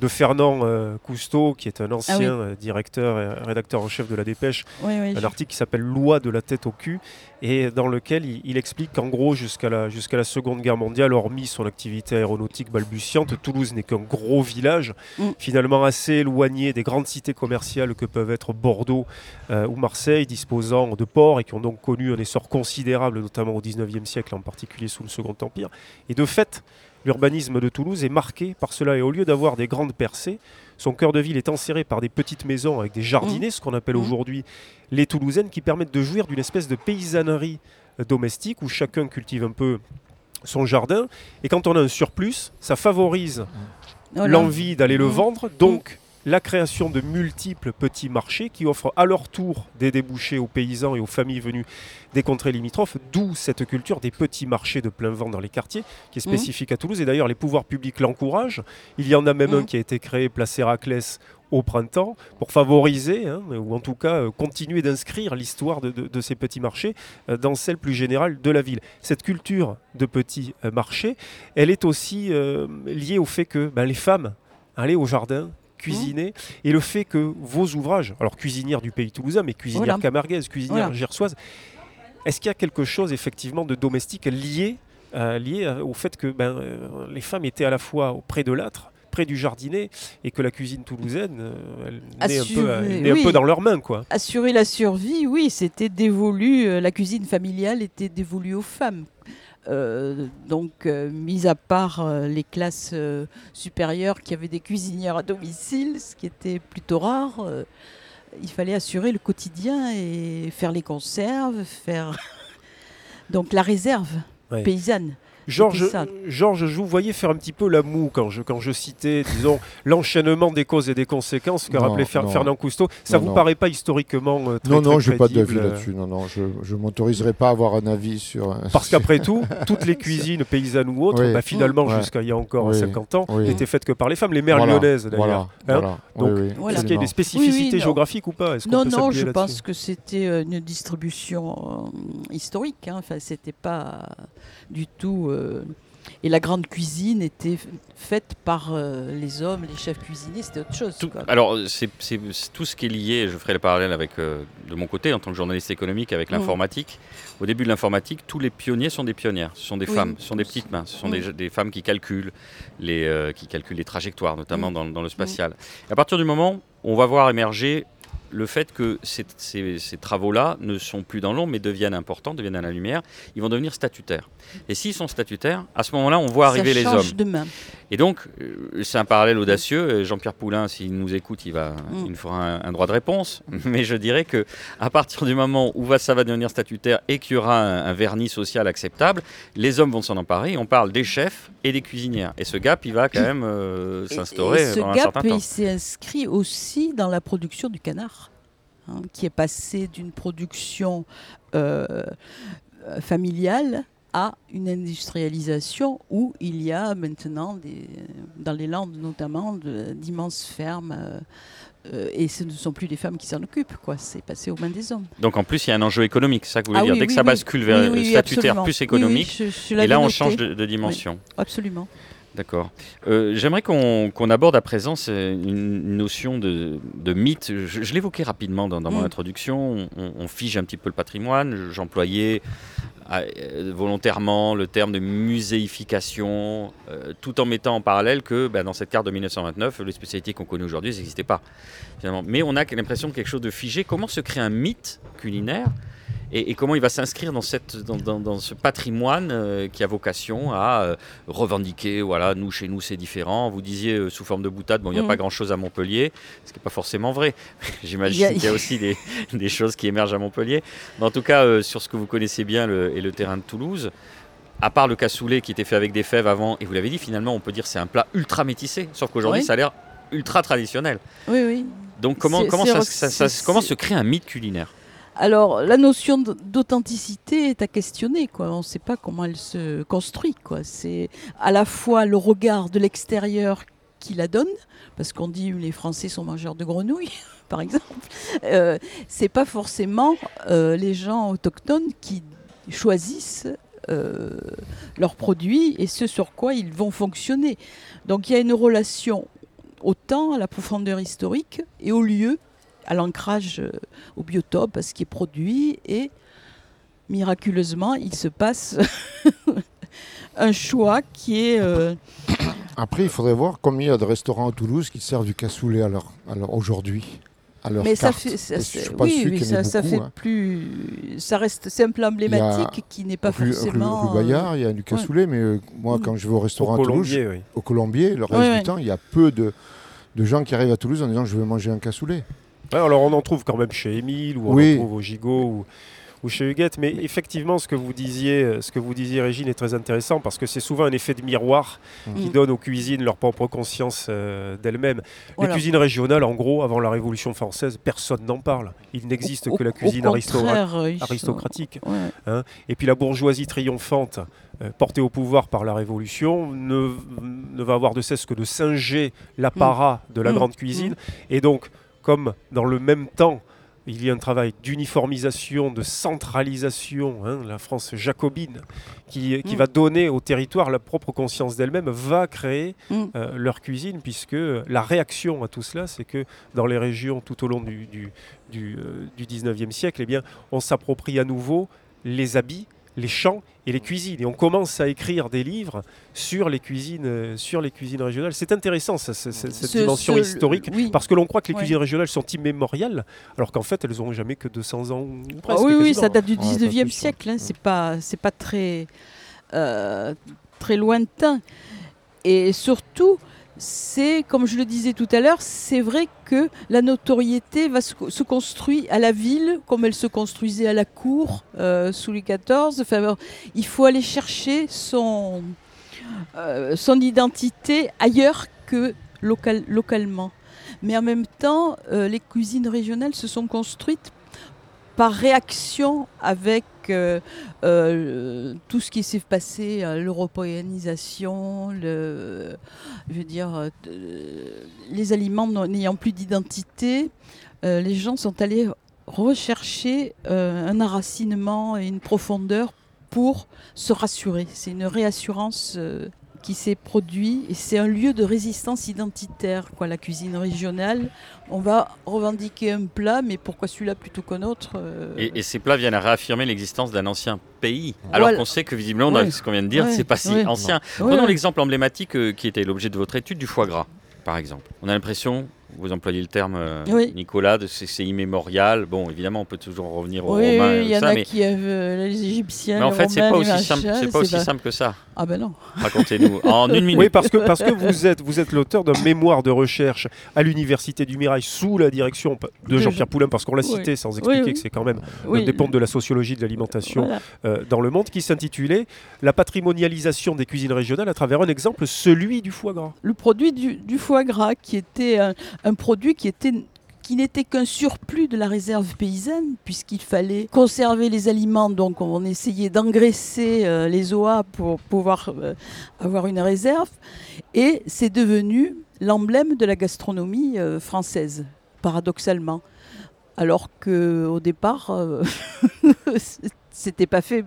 B: de Fernand euh, Cousteau, qui est un ancien
C: Ah oui.
B: euh, directeur et rédacteur en chef de la Dépêche,
C: Oui, oui,
B: un article qui s'appelle Loi de la tête au cul, et dans lequel il, il explique qu'en gros, jusqu'à la, jusqu'à la Seconde Guerre mondiale, hormis son activité aéronautique balbutiante, Toulouse n'est qu'un gros village,
C: Mm.
B: finalement assez éloigné des grandes cités commerciales que peuvent être Bordeaux euh, ou Marseille, disposant de ports et qui ont donc connu un essor considérable, notamment au 19e siècle, en particulier sous le Second Empire. Et de fait, l'urbanisme de Toulouse est marqué par cela, et au lieu d'avoir des grandes percées, son cœur de ville est enserré par des petites maisons avec des jardinets, ce qu'on appelle
C: Mhm.
B: aujourd'hui les Toulousaines, qui permettent de jouir d'une espèce de paysannerie euh, domestique où chacun cultive un peu son jardin. Et quand on a un surplus, ça favorise
C: voilà.
B: l'envie d'aller le
C: Mhm.
B: vendre, donc la création de multiples petits marchés qui offrent à leur tour des débouchés aux paysans et aux familles venues des contrées limitrophes, d'où cette culture des petits marchés de plein vent dans les quartiers, qui est
C: Mhm.
B: spécifique à Toulouse. Et d'ailleurs, les pouvoirs publics l'encouragent. Il y en a même un
C: Mhm.
B: qui a été créé, place Héraclès, au printemps, pour favoriser, hein, ou en tout cas euh, continuer d'inscrire l'histoire de, de- de ces petits marchés euh, dans celle plus générale de la ville. Cette culture de petits euh, marchés, elle est aussi liée au fait que ben, les femmes allaient au jardin, cuisiner, et le fait que vos ouvrages, alors cuisinière du pays toulousain, mais cuisinière
C: Voilà.
B: camarguaise, cuisinière
C: Voilà.
B: gersoise, est-ce qu'il y a quelque chose effectivement de domestique lié, euh, lié euh, au fait que ben, euh, les femmes étaient à la fois auprès de l'âtre, près du jardinet, et que la cuisine toulousaine, euh, elle naît, un peu, un peu dans leurs mains, quoi.
C: Assurer la survie, oui, c'était dévolu, la cuisine familiale était dévolue aux femmes. Euh, donc, euh, mis à part euh, les classes supérieures qui avaient des cuisinières à domicile, ce qui était plutôt rare, il fallait assurer le quotidien et faire les conserves, faire donc la réserve paysanne.
B: Georges. Georges, je vous voyais faire un petit peu la moue quand je, quand je citais, disons, l'enchaînement des causes et des conséquences que
D: Non,
B: rappelait Fer-
D: non.
B: Fernand Cousteau. Ça
D: Non,
B: vous
D: non.
B: paraît pas historiquement euh, très,
D: Non, non,
B: très
D: j'ai pas d'avis
B: euh,
D: là-dessus. Non, non, je je m'autoriserai pas à avoir un avis sur. un-
B: Parce qu'après tout, toutes les cuisines paysannes ou autres,
D: Oui.
B: bah, finalement,
D: Ouais.
B: jusqu'à il y a encore
D: Oui.
B: 50 ans,
D: Oui.
B: n'étaient faites que par les femmes, les mères
D: Voilà,
B: lyonnaises d'ailleurs.
D: Voilà,
B: Hein
D: voilà.
B: Donc,
D: Oui, oui,
C: Voilà.
B: Est-ce qu'il y a des spécificités
C: Oui, oui, non.
B: géographiques ou pas? Est-ce qu'on
C: Non, non, je pense que c'était euh, une distribution euh, historique. hein. Enfin, c'était pas du tout. euh, Et la grande cuisine était faite par euh, les hommes, les chefs cuisiniers, c'était autre chose.
A: Tout-
C: quoi.
A: alors, c'est tout ce qui est lié, je ferai le parallèle avec, euh, de mon côté, en tant que journaliste économique, avec
C: Mhm.
A: l'informatique. Au début de l'informatique, tous les pionniers sont des pionnières. Ce sont des
C: Oui.
A: femmes, ce sont des petites mains, ce sont des,
C: Mhm.
A: des femmes qui calculent les, euh, qui calculent les trajectoires, notamment
C: Mhm.
A: dans, dans le spatial. Et à partir du moment où on va voir émerger le fait que ces, ces- ces travaux-là ne sont plus dans l'ombre, mais deviennent importants, deviennent à la lumière, ils vont devenir statutaires. Et s'ils sont statutaires, à ce moment-là, on voit arriver
C: ça
A: les hommes.
C: demain.
A: Et donc, euh, c'est un parallèle audacieux. Jean-Pierre Poulain, s'il nous écoute, il, va,
C: Mm.
A: il nous fera un, un droit de réponse. Mais je dirais que à partir du moment où ça va devenir statutaire et qu'il y aura un, un vernis social acceptable, les hommes vont s'en emparer. On parle des chefs et des cuisinières. Et ce gap, il va quand même euh, s'instaurer
C: ce
A: un
C: gap,
A: certain temps.
C: il s'est inscrit aussi dans la production du canard, hein, qui est passé d'une production euh, euh, familiale à une industrialisation où il y a maintenant, des, dans les Landes notamment, d'immenses fermes. euh, euh, et ce ne sont plus des femmes qui s'en occupent, quoi. C'est passé aux mains des hommes.
A: Donc en plus, il y a un enjeu économique, c'est ça que vous voulez
C: Ah
A: dire.
C: oui,
A: Dès que ça bascule vers
C: Oui, oui,
A: statutaire
C: absolument.
A: plus économique,
C: je- je
A: et là on
C: noté.
A: change de, de dimension.
C: Absolument.
A: D'accord. Euh, J'aimerais qu'on qu'on aborde à présent une notion de, de mythe. Je, je l'évoquais rapidement dans, dans mon
C: Mm.
A: introduction. On, on fige un petit peu le patrimoine. J'employais volontairement le terme de muséification, euh, tout en mettant en parallèle que bah, dans cette carte de 1929, les spécialités qu'on connaît aujourd'hui n'existaient pas. Mais on a l'impression de quelque chose de figé. Comment se crée un mythe culinaire et, et comment il va s'inscrire dans, cette, dans, dans- dans ce patrimoine euh, qui a vocation à euh, revendiquer, voilà, nous, chez nous, c'est différent. Vous disiez euh, sous forme de boutade, bon, il n'y a
C: Mhm.
A: pas grand-chose à Montpellier, ce qui n'est pas forcément vrai. J'imagine qu'il y a aussi des, des choses qui émergent à Montpellier. Mais en tout cas, sur ce que vous connaissez bien le- et le terrain de Toulouse, à part le cassoulet qui était fait avec des fèves avant, et vous l'avez dit, finalement, on peut dire que c'est un plat ultra métissé, sauf qu'aujourd'hui,
C: Oui.
A: ça a l'air ultra traditionnel.
C: Oui, oui.
A: Donc comment, ça, ça- ça- se crée un mythe culinaire?
C: Alors, la notion d'authenticité est à questionner. Quoi. On ne sait pas comment elle se construit. C'est à la fois le regard de l'extérieur qui la donne, parce qu'on dit les Français sont mangeurs de grenouilles, par exemple. Euh, c'est pas forcément euh, les gens autochtones qui choisissent euh, leurs produits et ce sur quoi ils vont fonctionner. Donc il y a une relation au temps, à la profondeur historique et au lieu, à l'ancrage euh, au biotope, à ce qui est produit, et miraculeusement, il se passe un choix qui est... euh,
D: Après, il faudrait voir combien il y a de restaurants à Toulouse qui servent du cassoulet à leur, à leur- aujourd'hui. À leur
C: mais ça
D: carte.
C: fait... ça-
D: Et je
C: c'est-
D: suis pas
C: oui,
D: sûr
C: oui,
D: qu'il y en ait
C: ça, fait
D: hein.
C: plus... Ça reste... Plat emblématique qui n'est pas forcément...
D: rue Bayard, il y a du cassoulet, mais euh, moi,
C: Mm.
D: quand je vais au
B: Au
D: restaurant à Toulouse,
B: oui.
D: au Colombier, le reste
C: Ouais,
D: du
C: ouais.
D: temps, il y a peu de, de gens qui arrivent à Toulouse en disant je veux manger un cassoulet.
B: Ouais, alors on en trouve quand même chez Émile ou on
D: Oui.
B: en trouve au Gigot ou, ou chez Huguette. Mais effectivement, ce que vous disiez, euh, ce que vous disiez, Régine, est très intéressant parce que c'est souvent un effet de miroir qui
C: Mm.
B: donne aux cuisines leur propre conscience euh, d'elles-mêmes.
C: Voilà.
B: Les cuisines régionales, en gros, avant la Révolution française, personne n'en parle. Il n'existe que la cuisine
C: euh,
B: aristocratique.
C: Ouais.
B: Et puis la bourgeoisie triomphante, portée au pouvoir par la Révolution, ne, ne va avoir de cesse que de singer l'apparat de la
C: Mm.
B: grande cuisine. Et donc, comme dans le même temps, il y a un travail d'uniformisation, de centralisation, hein, la France jacobine, qui, qui
C: Mm.
B: va donner au territoire la propre conscience d'elle-même, va créer
C: Mm.
B: euh, leur cuisine, puisque la réaction à tout cela, c'est que dans les régions tout au long du, du, du, euh, du 19e siècle, eh bien, on s'approprie à nouveau les habits, les chants et les cuisines. Et on commence à écrire des livres sur les cuisines, euh, sur les cuisines régionales. C'est intéressant, ça, cette
C: Ce-
B: dimension
C: ce-
B: historique,
C: oui.
B: parce que l'on croit que les
C: Ouais.
B: cuisines régionales sont immémoriales, alors qu'en fait, elles n'ont jamais que 200 ans ou
C: Ah
B: presque.
C: oui, oui,
B: quasiment.
C: ça date du
D: Ouais, pas
C: 19e
D: plus,
C: siècle. hein,
D: ouais.
C: C'est pas, c'est pas très, euh, très lointain. Et surtout, c'est, comme je le disais tout à l'heure, c'est vrai que la notoriété va se, se construire à la ville comme elle se construisait à la cour euh, sous les XIV. Enfin, bon, il faut aller chercher son, euh, son identité ailleurs que local, localement. Mais en même temps, euh, les cuisines régionales se sont construites par réaction avec euh, euh, tout ce qui s'est passé, euh, l'européanisation, le, je veux dire, les aliments n'ayant plus d'identité, les gens sont allés rechercher un enracinement et une profondeur pour se rassurer. C'est une réassurance qui s'est produite et c'est un lieu de résistance identitaire, quoi, la cuisine régionale. On va revendiquer un plat, mais pourquoi celui-là plutôt qu'un autre euh,
A: Et, et ces plats viennent à réaffirmer l'existence d'un ancien pays. Alors
C: Voilà.
A: qu'on sait que visiblement,
C: Ouais.
A: ce qu'on vient de dire,
C: Ouais.
A: c'est pas si
C: Ouais.
A: ancien. Prenons l'exemple emblématique euh, qui était l'objet de votre étude du foie gras, par exemple. On a l'impression Vous employez le terme, euh,
C: Oui.
A: Nicolas, de- c'est immémorial. Bon, évidemment, on peut toujours revenir aux
C: Oui,
A: Romains.
C: oui, il y
A: et
C: en
A: ça,
C: a
A: mais,
C: qui avaient les Égyptiens.
A: mais en
C: les
A: fait, c'est pas aussi simple. pas aussi
C: pas-
A: simple que ça.
C: Ah ben non.
A: Racontez-nous en une minute.
B: Oui, parce que, parce que vous êtes, vous êtes l'auteur d'un mémoire de recherche à l'Université du Mirail sous la direction de Jean-Pierre Poulain, parce qu'on l'a
C: Oui.
B: cité sans expliquer
C: oui.
B: que c'est quand même
C: Oui,
B: un des pontes de la sociologie de l'alimentation
C: voilà.
B: euh, dans le monde, qui s'intitulait La patrimonialisation des cuisines régionales à travers un exemple, celui du foie gras.
C: le produit du, du foie gras, qui était un, un produit qui était qui n'était qu'un surplus de la réserve paysanne, puisqu'il fallait conserver les aliments, donc on essayait d'engraisser euh, les OA pour pouvoir euh, avoir une réserve, et c'est devenu l'emblème de la gastronomie euh, française, paradoxalement. Alors qu'au départ, c'était pas fait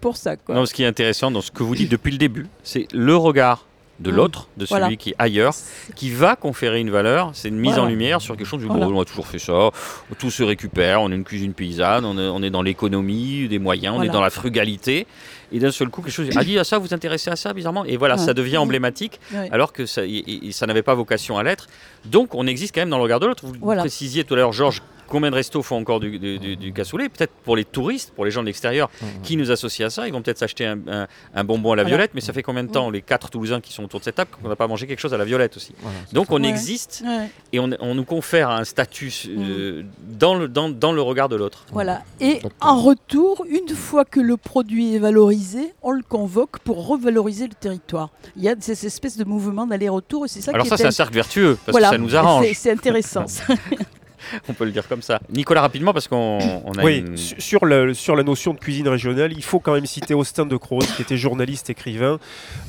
C: pour ça.
A: Ce qui est intéressant dans ce que vous dites depuis le début, c'est le regard de
C: Mm.
A: l'autre, de celui
C: Voilà.
A: qui est ailleurs, qui va conférer une valeur. C'est une mise
C: Voilà.
A: en lumière sur quelque chose du
C: Voilà.
A: on a toujours fait ça, tout se récupère, on est une cuisine paysanne, on est, on est dans l'économie des moyens, on est dans la frugalité. Et d'un seul coup, quelque chose. Ah, dit à ça, vous intéressez à ça, bizarrement? Et voilà,
C: Ouais.
A: ça devient
C: Mm.
A: emblématique,
C: Ouais.
A: alors que ça, y- y- ça n'avait pas vocation à l'être. Donc, on existe quand même dans le regard de l'autre. Vous
C: Voilà.
A: précisiez tout à l'heure, Georges, combien de restos font encore du, du, du- du cassoulet Peut-être pour les touristes, pour les gens de l'extérieur qui nous associent à ça, ils vont peut-être s'acheter un, un- un bonbon à la
C: Voilà.
A: violette, mais ça fait combien de temps, les quatre Toulousains qui sont autour de cette table, qu'on n'a pas mangé quelque chose à la violette aussi
D: Voilà.
A: Donc on
C: Ouais.
A: existe
C: Ouais.
A: et on, on nous confère un statut euh, dans, le, dans, dans le regard de l'autre.
C: Voilà. Et en retour, une fois que le produit est valorisé, on le convoque pour revaloriser le territoire. Il y a ces espèces de mouvements d'aller-retour et c'est ça
A: Alors
C: qui
A: ça,
C: est
A: c'est un cercle vertueux, parce
C: Voilà.
A: que ça nous arrange,
C: C'est- C'est intéressant.
A: on peut le dire comme ça. Nicolas, rapidement, parce qu'on on a
B: Oui,
A: une...
B: sur, le- sur la notion de cuisine régionale, il faut quand même citer Austin de Crozes, qui était journaliste, écrivain,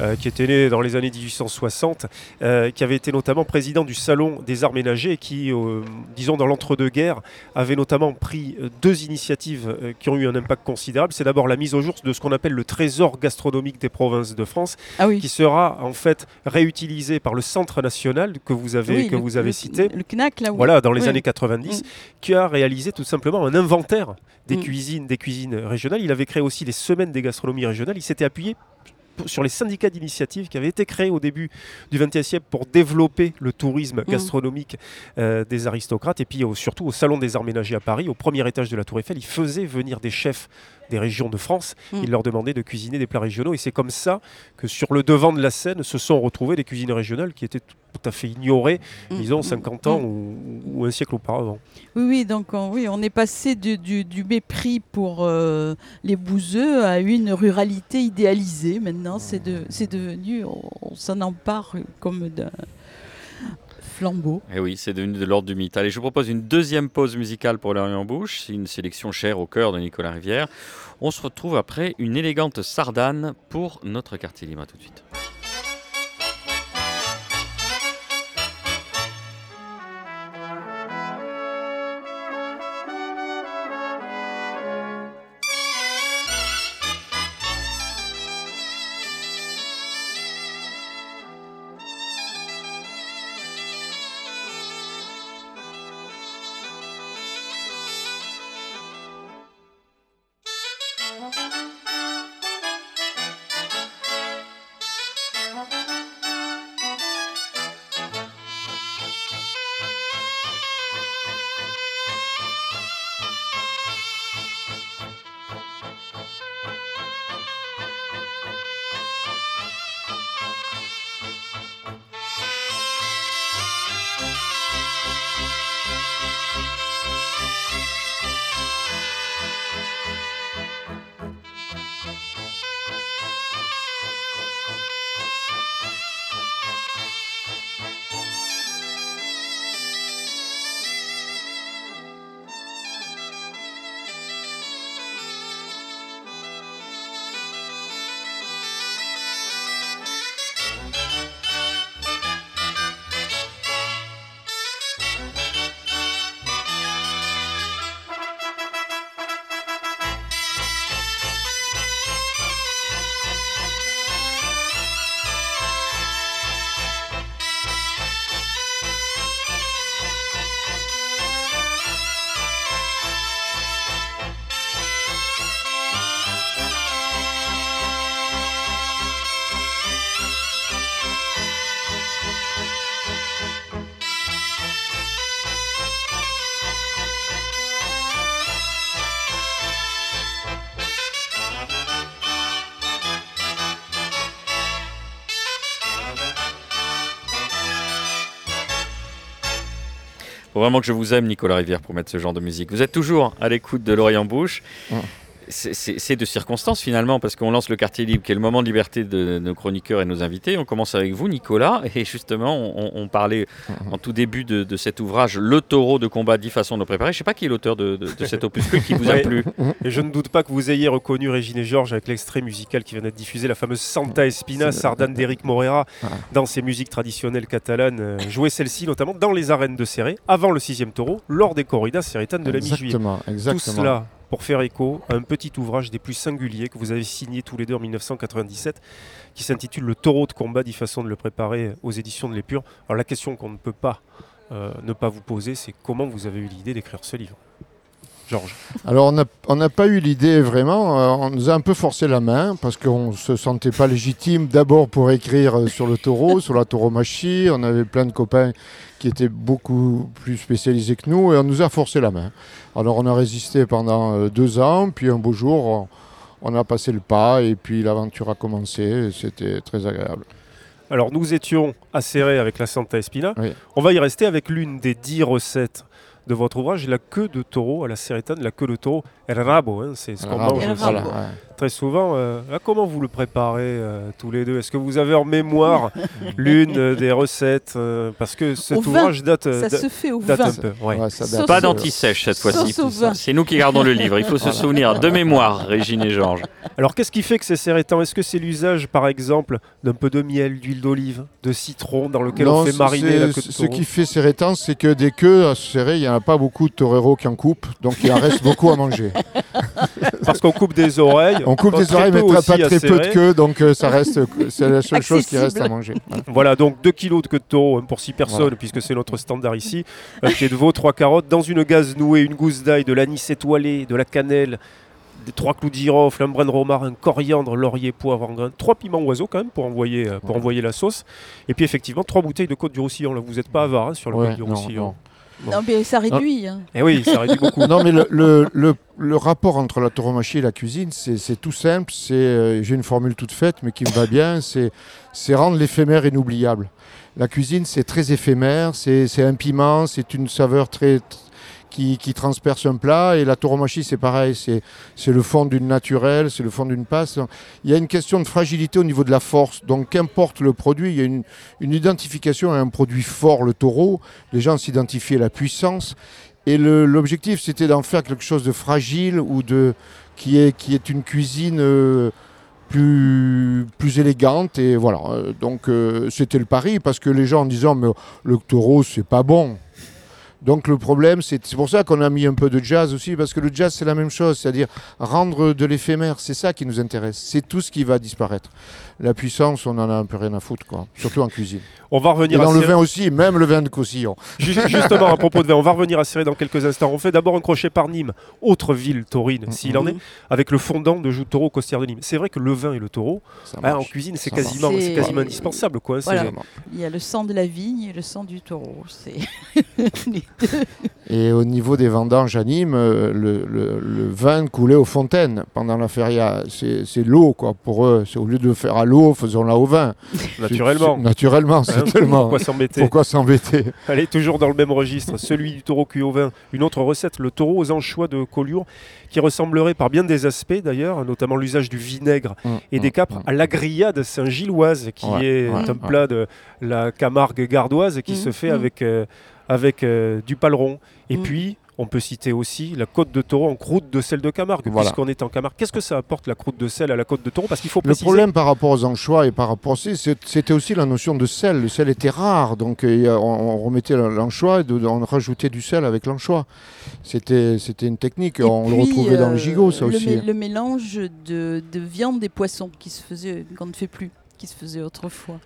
B: euh, qui était né dans les années 1860, euh, qui avait été notamment président du Salon des Arts Ménagers et qui, euh, disons, dans l'entre-deux-guerres, avait notamment pris deux initiatives euh, qui ont eu un impact considérable. C'est d'abord la mise au jour de ce qu'on appelle le trésor gastronomique des provinces de France,
C: Ah oui.
B: qui sera en fait réutilisé par le Centre national que vous avez,
C: Oui,
B: que
C: le-
B: vous avez
C: le-
B: cité.
C: Le CNAC, là où.
B: Voilà, dans les
C: Oui.
B: années 90, qui a réalisé tout simplement un inventaire des
C: Mm.
B: cuisines, des cuisines régionales. Il avait créé aussi les semaines des gastronomies régionales. Il s'était appuyé sur les syndicats d'initiative qui avaient été créés au début du XXe siècle pour développer le tourisme
C: Mm.
B: gastronomique euh, des aristocrates. Et puis au- surtout au Salon des Arts Ménagers à Paris, au premier étage de la Tour Eiffel, il faisait venir des chefs des régions de France.
C: Mm.
B: Il leur demandait de cuisiner des plats régionaux. Et c'est comme ça que sur le devant de la scène se sont retrouvées des cuisines régionales qui étaient tout à fait ignorées,
C: Mm,
B: disons,
C: mm,
B: 50
C: mm.
B: ans ou, ou un siècle auparavant.
C: Oui, oui, donc on, oui, on est passé du, du- du mépris pour euh, les bouseux à une ruralité idéalisée. Maintenant, c'est de, c'est devenu, on, on s'en empare comme d'un flambeau.
A: Eh oui, c'est devenu de l'ordre du mythe. Allez, je vous propose une deuxième pause musicale pour l'Orient Bouche. C'est une sélection chère au cœur de Nicolas Rivière. On se retrouve après une élégante sardane pour notre quartier libre. Tout de suite. Faut vraiment que je vous aime, Nicolas Rivière, pour mettre ce genre de musique. Vous êtes toujours à l'écoute de Lorient Bouche. C'est- de circonstances finalement, parce qu'on lance le quartier libre, qui est le moment de liberté de nos chroniqueurs et nos invités. On commence avec vous, Nicolas, et justement, on, on parlait en tout début de, de cet ouvrage, Le taureau de combat, 10 façons de le préparer. Je ne sais pas qui est l'auteur de, de- de cet opuscule qui vous a plu.
B: Et je ne doute pas que vous ayez reconnu Régine et Georges avec l'extrait musical qui vient d'être diffusé, la fameuse Santa Espina, sardane d'Éric Morera, dans ses musiques traditionnelles catalanes. euh, jouait celle-ci notamment dans les arènes de Serré, avant le sixième taureau, lors des corridas serritanes de la mi-juillet.
D: Exactement,
B: Tout
D: exactement.
B: cela pour faire écho à un petit ouvrage des plus singuliers que vous avez signé tous les deux en 1997, qui s'intitule Le taureau de combat, 10 façons de le préparer aux éditions de l'Épure. Alors la question qu'on ne peut pas euh, ne pas vous poser, c'est comment vous avez eu l'idée d'écrire ce livre? Georges.
D: Alors, on n'a on n'a pas eu l'idée vraiment. euh, on nous a un peu forcé la main parce qu'on ne se sentait pas légitime d'abord pour écrire euh, sur le taureau, sur la tauromachie. On avait plein de copains qui étaient beaucoup plus spécialisés que nous et on nous a forcé la main. Alors, on a résisté pendant euh, deux ans, puis un beau jour, on, on a passé le pas et puis l'aventure a commencé. et C'était très agréable.
B: Alors nous étions à Serré avec la Santa Espina.
D: Oui.
B: On va y rester avec l'une des dix recettes de votre ouvrage, la queue de taureau à la Serretane, la queue de taureau, el rabo, hein, c'est ce qu'on mange
D: voilà, ouais.
B: très souvent. euh, là, comment vous le préparez euh, tous les deux? Est-ce que vous avez en mémoire l'une euh, des recettes euh, Parce que cet
C: Au vin.
B: ouvrage date, euh,
C: Ça
B: da-
C: se fait au
B: date
C: vin.
B: un peu. ouais.
D: Ouais, date
A: Pas d'anti-sèche cette fois-ci.
C: Vin.
A: C'est nous qui gardons le livre. Il faut se souvenir de mémoire, Régine et Georges.
B: Alors qu'est-ce qui fait que c'est serrétan Est-ce que c'est l'usage, par exemple, d'un peu de miel, d'huile d'olive, de citron, dans lequel on fait mariner la queue de
D: Ce qui fait serrétan, c'est que des queues à serrer, il n'y en a pas beaucoup de toreros qui en coupent, donc il en reste beaucoup à manger.
B: Parce qu'on coupe des oreilles.
D: On coupe des oreilles, mais pas très peu de queue, donc euh, ça reste, c'est la seule chose qui reste à manger. Voilà.
B: Voilà, donc 2 kilos de queue de taureau hein, pour 6 personnes,
D: Voilà.
B: puisque c'est notre standard ici. Un pied de veau, 3 carottes, dans une gaze nouée, une gousse d'ail, de l'anis étoilé, de la cannelle, des 3 clous de girofle, un brin de romarin, coriandre, laurier, poivre en grain, 3 piments oiseaux quand même pour envoyer, euh, pour
D: Ouais.
B: envoyer la sauce. Et puis effectivement, 3 bouteilles de côte du roussillon. Là, vous n'êtes pas avare hein, sur le
D: Ouais,
B: côte du roussillon.
D: non.
C: Non, mais ça réduit. hein.
B: Et oui, ça réduit beaucoup.
D: Non, mais le, le- le- le rapport entre la tauromachie et la cuisine, c'est c'est tout simple. C'est, euh, J'ai une formule toute faite, mais qui me va bien. C'est c'est rendre l'éphémère inoubliable. La cuisine, c'est très éphémère. C'est c'est un piment, c'est une saveur très qui, transperce un plat. Et la tauromachie, c'est pareil. C'est le fond d'une naturelle, c'est le fond d'une passe. Il y a une question de fragilité au niveau de la force. Donc, qu'importe le produit, il y a une, une identification à un produit fort, le taureau. Les gens s'identifient à la puissance. Et l'objectif, c'était d'en faire quelque chose de fragile ou de qui est, qui est une cuisine euh, plus, plus élégante. Et voilà. Euh, Donc, euh, c'était le pari parce que les gens en disant, mais le taureau, c'est pas bon. Donc le problème, c'est pour ça qu'on a mis un peu de jazz aussi, parce que le jazz, c'est la même chose, c'est-à-dire rendre de l'éphémère, c'est ça qui nous intéresse, c'est tout ce qui va disparaître. La puissance, on en a un peu rien à foutre, quoi, surtout en cuisine.
B: On va
D: Et
B: revenir
D: dans
B: à
D: le vin aussi, même le vin de Caussillon.
B: Ju- Justement, à propos de vin, on va revenir à Serré dans quelques instants. On fait d'abord un crochet par Nîmes, autre ville taurine, s'il en est, avec le fondant de joue taureau costière de Nîmes. C'est vrai que le vin et le taureau,
D: Ça
B: bah, en cuisine, c'est quasiment, indispensable. Quoi.
C: Voilà.
D: Marche.
C: Il y a le sang de la vigne et le sang du taureau. C'est les deux.
D: Et au niveau des vendanges à Nîmes, euh, le, le- le vin coulait aux fontaines pendant la feria. C'est c'est l'eau, quoi, pour eux. C'est au lieu de le faire à l'eau, faisons-la au vin.
B: Naturellement.
D: C'est- Naturellement, c'est
B: Hein,
D: tellement.
B: Pourquoi s'embêter
D: Pourquoi s'embêter
B: Allez, toujours dans le même registre, celui du taureau cuit au vin. Une autre recette, le taureau aux anchois de Collioure, qui ressemblerait par bien des aspects d'ailleurs, notamment l'usage du vinaigre et des capres, à la grillade saint-gilloise, qui
D: Ouais,
B: est
D: ouais,
B: un
D: ouais.
B: plat de la Camargue gardoise qui se fait avec, euh, avec euh, du paleron. Et
C: Mm.
B: puis, on peut citer aussi la côte de taureau en croûte de sel de Camargue,
D: Voilà.
B: puisqu'on est en Camargue. Qu'est-ce que ça apporte la croûte de sel à la côte de taureau? Parce qu'il faut
D: Le problème par rapport aux anchois et par rapport à c'était aussi la notion de sel. Le sel était rare, donc euh, on, on remettait l'anchois et on rajoutait du sel avec l'anchois. C'était c'était une technique.
C: Et
D: on le retrouvait dans
C: euh,
D: le gigot, ça
C: le
D: aussi.
C: mé- Le mélange de, de viande et poissons qui se faisait, qu'on ne fait plus, qui se faisait autrefois.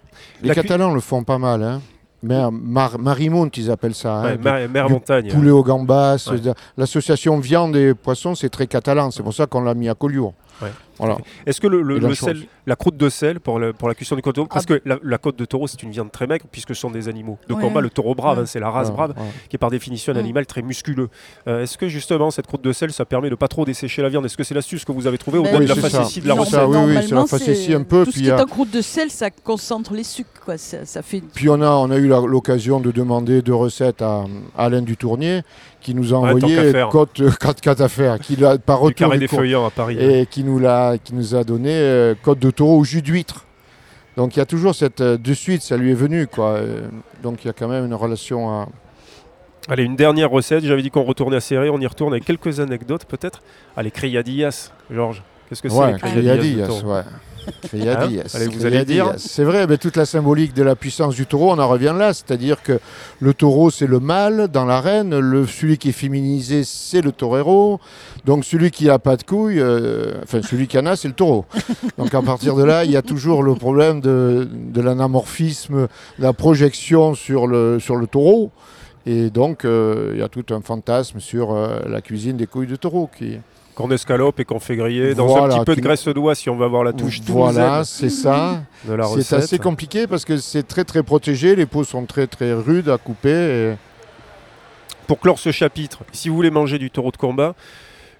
D: Les
B: La
D: Catalans le font pas mal. Hein. Mer, mar, Marimonte, ils appellent ça. hein.
B: Ouais, mer, mer
D: du
B: montagne.
D: Poulet aux gambas.
B: Ouais.
D: L'association viande et poisson, c'est très catalan. C'est pour ça qu'on l'a mis à Collioure.
B: Ouais.
D: Voilà.
B: Est-ce que le, sel, la croûte de sel pour, le- pour la cuisson du côte de taureau, parce
C: Ah.
B: que la, la côte de taureau c'est une viande très maigre puisque ce sont des animaux de
C: Ouais,
B: combat. Le taureau brave,
C: Ouais.
B: hein, c'est la race brave, qui est par définition un animal très musculeux. Euh, Est-ce que justement cette croûte de sel, ça permet de pas trop dessécher la viande? Est-ce que c'est l'astuce que vous avez trouvée
C: Ben,
B: au-delà de la facétie de la
D: recette?
B: recette
D: oui, oui, c'est la facétie un peu,
C: Tout ce qui est en croûte de sel, ça concentre les sucres. Quoi. Ça, ça fait
D: Puis on a, on a eu l'occasion de demander deux recettes à, à Alain Dutournier, qui nous a
B: Ouais,
D: envoyé côte, côte, côte à faire, qui l'a par
B: du
D: retour
B: carré
D: du
B: des
D: cours-
B: feuillants à Paris.
D: et qui nous, l'a, qui nous a donné euh, côte de taureau au jus d'huître. Donc il y a toujours cette euh, de suite, ça lui est venu quoi. Euh, donc il y a quand même une relation à.
B: Allez, une dernière recette. J'avais dit qu'on retournait à serré. On y retourne avec quelques anecdotes peut-être. Allez, criadillas, Georges. Qu'est-ce que c'est
D: Ouais,
B: les criadillas
D: ouais. Criadillas,
B: Allez, vous allez dire.
D: C'est vrai, mais toute la symbolique de la puissance du taureau, on en revient là. C'est-à-dire que le taureau, c'est le mâle dans l'arène. Le, celui qui est féminisé, c'est le torero. Donc celui qui n'a pas de couilles, euh, enfin celui qui en a, c'est le taureau. Donc à partir de là, il y a toujours le problème de, de l'anamorphisme, de la projection sur le, sur le taureau. Et donc, euh, il y a tout un fantasme sur euh, la cuisine des couilles de taureau qui,
B: Qu'on escalope et qu'on fait griller dans
D: Voilà,
B: un petit peu de graisse d'oie si on va avoir la touche
D: Voilà,
B: toulousaine
D: c'est ça. C'est assez compliqué parce que c'est très très protégé, les peaux sont très très rudes à couper. et-
B: Pour clore ce chapitre, si vous voulez manger du taureau de combat,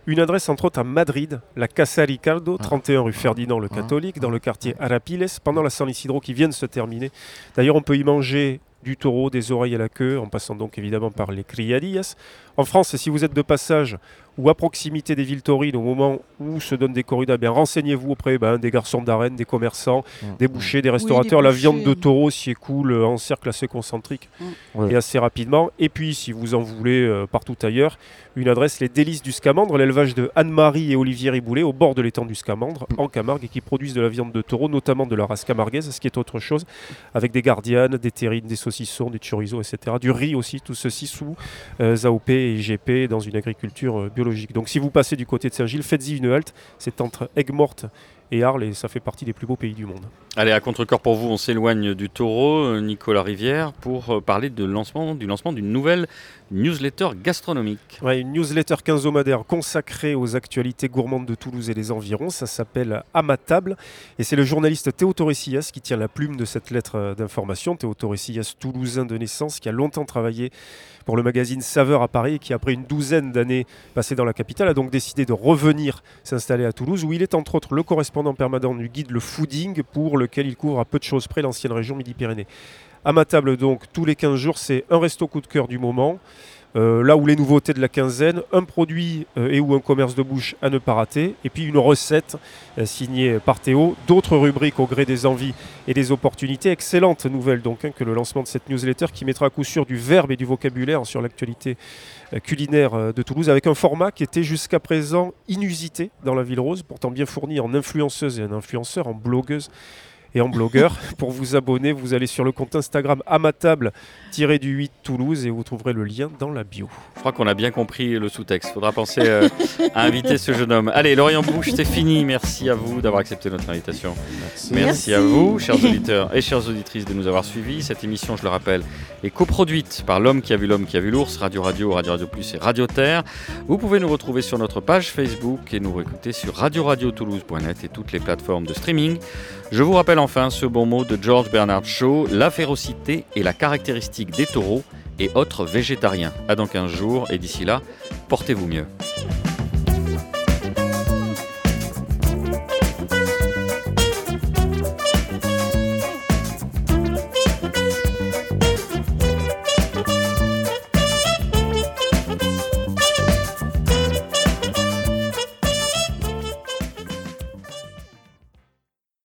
B: une adresse entre autres à Madrid, la Casa Ricardo, 31 rue Ferdinand le
D: Ah.
B: Catholique, dans le quartier Arapiles, pendant la San Isidro qui vient de se terminer. D'ailleurs, on peut y manger du taureau, des oreilles à la queue, en passant donc évidemment par les criadillas. En France, si vous êtes de passage ou à proximité des villes taurines au moment où se donnent des corridas, eh bien renseignez-vous auprès ben, des garçons d'arène, des commerçants, des bouchers, des restaurateurs. la
C: bouchers.
B: viande de taureau s'y écoule en cercle assez concentrique
D: Ouais.
B: et assez rapidement. Et puis, si vous en voulez euh, partout ailleurs, une adresse, les délices du Scamandre, l'élevage de Anne-Marie et Olivier Riboulet au bord de l'étang du Scamandre, en Camargue, et qui produisent de la viande de taureau, notamment de la race camarguaise, ce qui est autre chose, avec des gardianes, des terrines, des saucissons, du chorizo, etc. Du riz aussi, tout ceci sous euh, AOP et IGP dans une agriculture euh, Donc, si vous passez du côté de Saint-Gilles, faites-y une halte. C'est entre Aigues-Mortes et Arles, et ça fait partie des plus beaux pays du monde.
A: Allez, à contre-cœur pour vous, on s'éloigne du taureau, euh, Nicolas Rivière, pour euh, parler du lancement d'une nouvelle newsletter gastronomique.
B: Ouais, une newsletter quinzomadaire consacrée aux actualités gourmandes de Toulouse et les environs. Ça s'appelle À ma table. Et c'est le journaliste Théo Torresillas qui tient la plume de cette lettre euh, d'information. Théo Torresillas, toulousain de naissance, qui a longtemps travaillé pour le magazine Saveur à Paris et qui, après une douzaine d'années passées dans la capitale, a donc décidé de revenir s'installer à Toulouse, où il est entre autres le correspondant permanent du guide Le Fooding, pour lequel il couvre à peu de choses près l'ancienne région Midi-Pyrénées. À ma table, donc, tous les 15 jours, c'est un resto coup de cœur du moment. Euh, là où les nouveautés de la quinzaine, un produit euh, et ou un commerce de bouche à ne pas rater, et puis une recette euh, signée par Théo, d'autres rubriques au gré des envies et des opportunités. Excellente nouvelle donc hein, que le lancement de cette newsletter qui mettra à coup sûr du verbe et du vocabulaire sur l'actualité culinaire de Toulouse avec un format qui était jusqu'à présent inusité dans la ville rose, pourtant bien fourni en influenceuses et en influenceurs, en blogueuses et en blogueur. Pour vous abonner, vous allez sur le compte Instagram à ma table du 8 Toulouse et vous trouverez le lien dans la bio.
A: Je crois qu'on a bien compris le sous-texte. Faudra penser euh, à inviter ce jeune homme. Allez, Lorient Bouche, c'est fini. Merci à vous d'avoir accepté notre invitation. Merci,
C: Merci.
A: à vous, chers auditeurs et chères auditrices, de nous avoir suivis. Cette émission, je le rappelle, est coproduite par L'Homme qui a vu l'Homme qui a vu l'Ours, Radio Radio, Radio Radio Plus et Radio Terre. Vous pouvez nous retrouver sur notre page Facebook et nous réécouter sur radioradiotoulouse.net et toutes les plateformes de streaming. Je vous rappelle enfin ce bon mot de George Bernard Shaw la férocité est la caractéristique des taureaux et autres végétariens. À dans 15 jours et d'ici là, portez-vous mieux.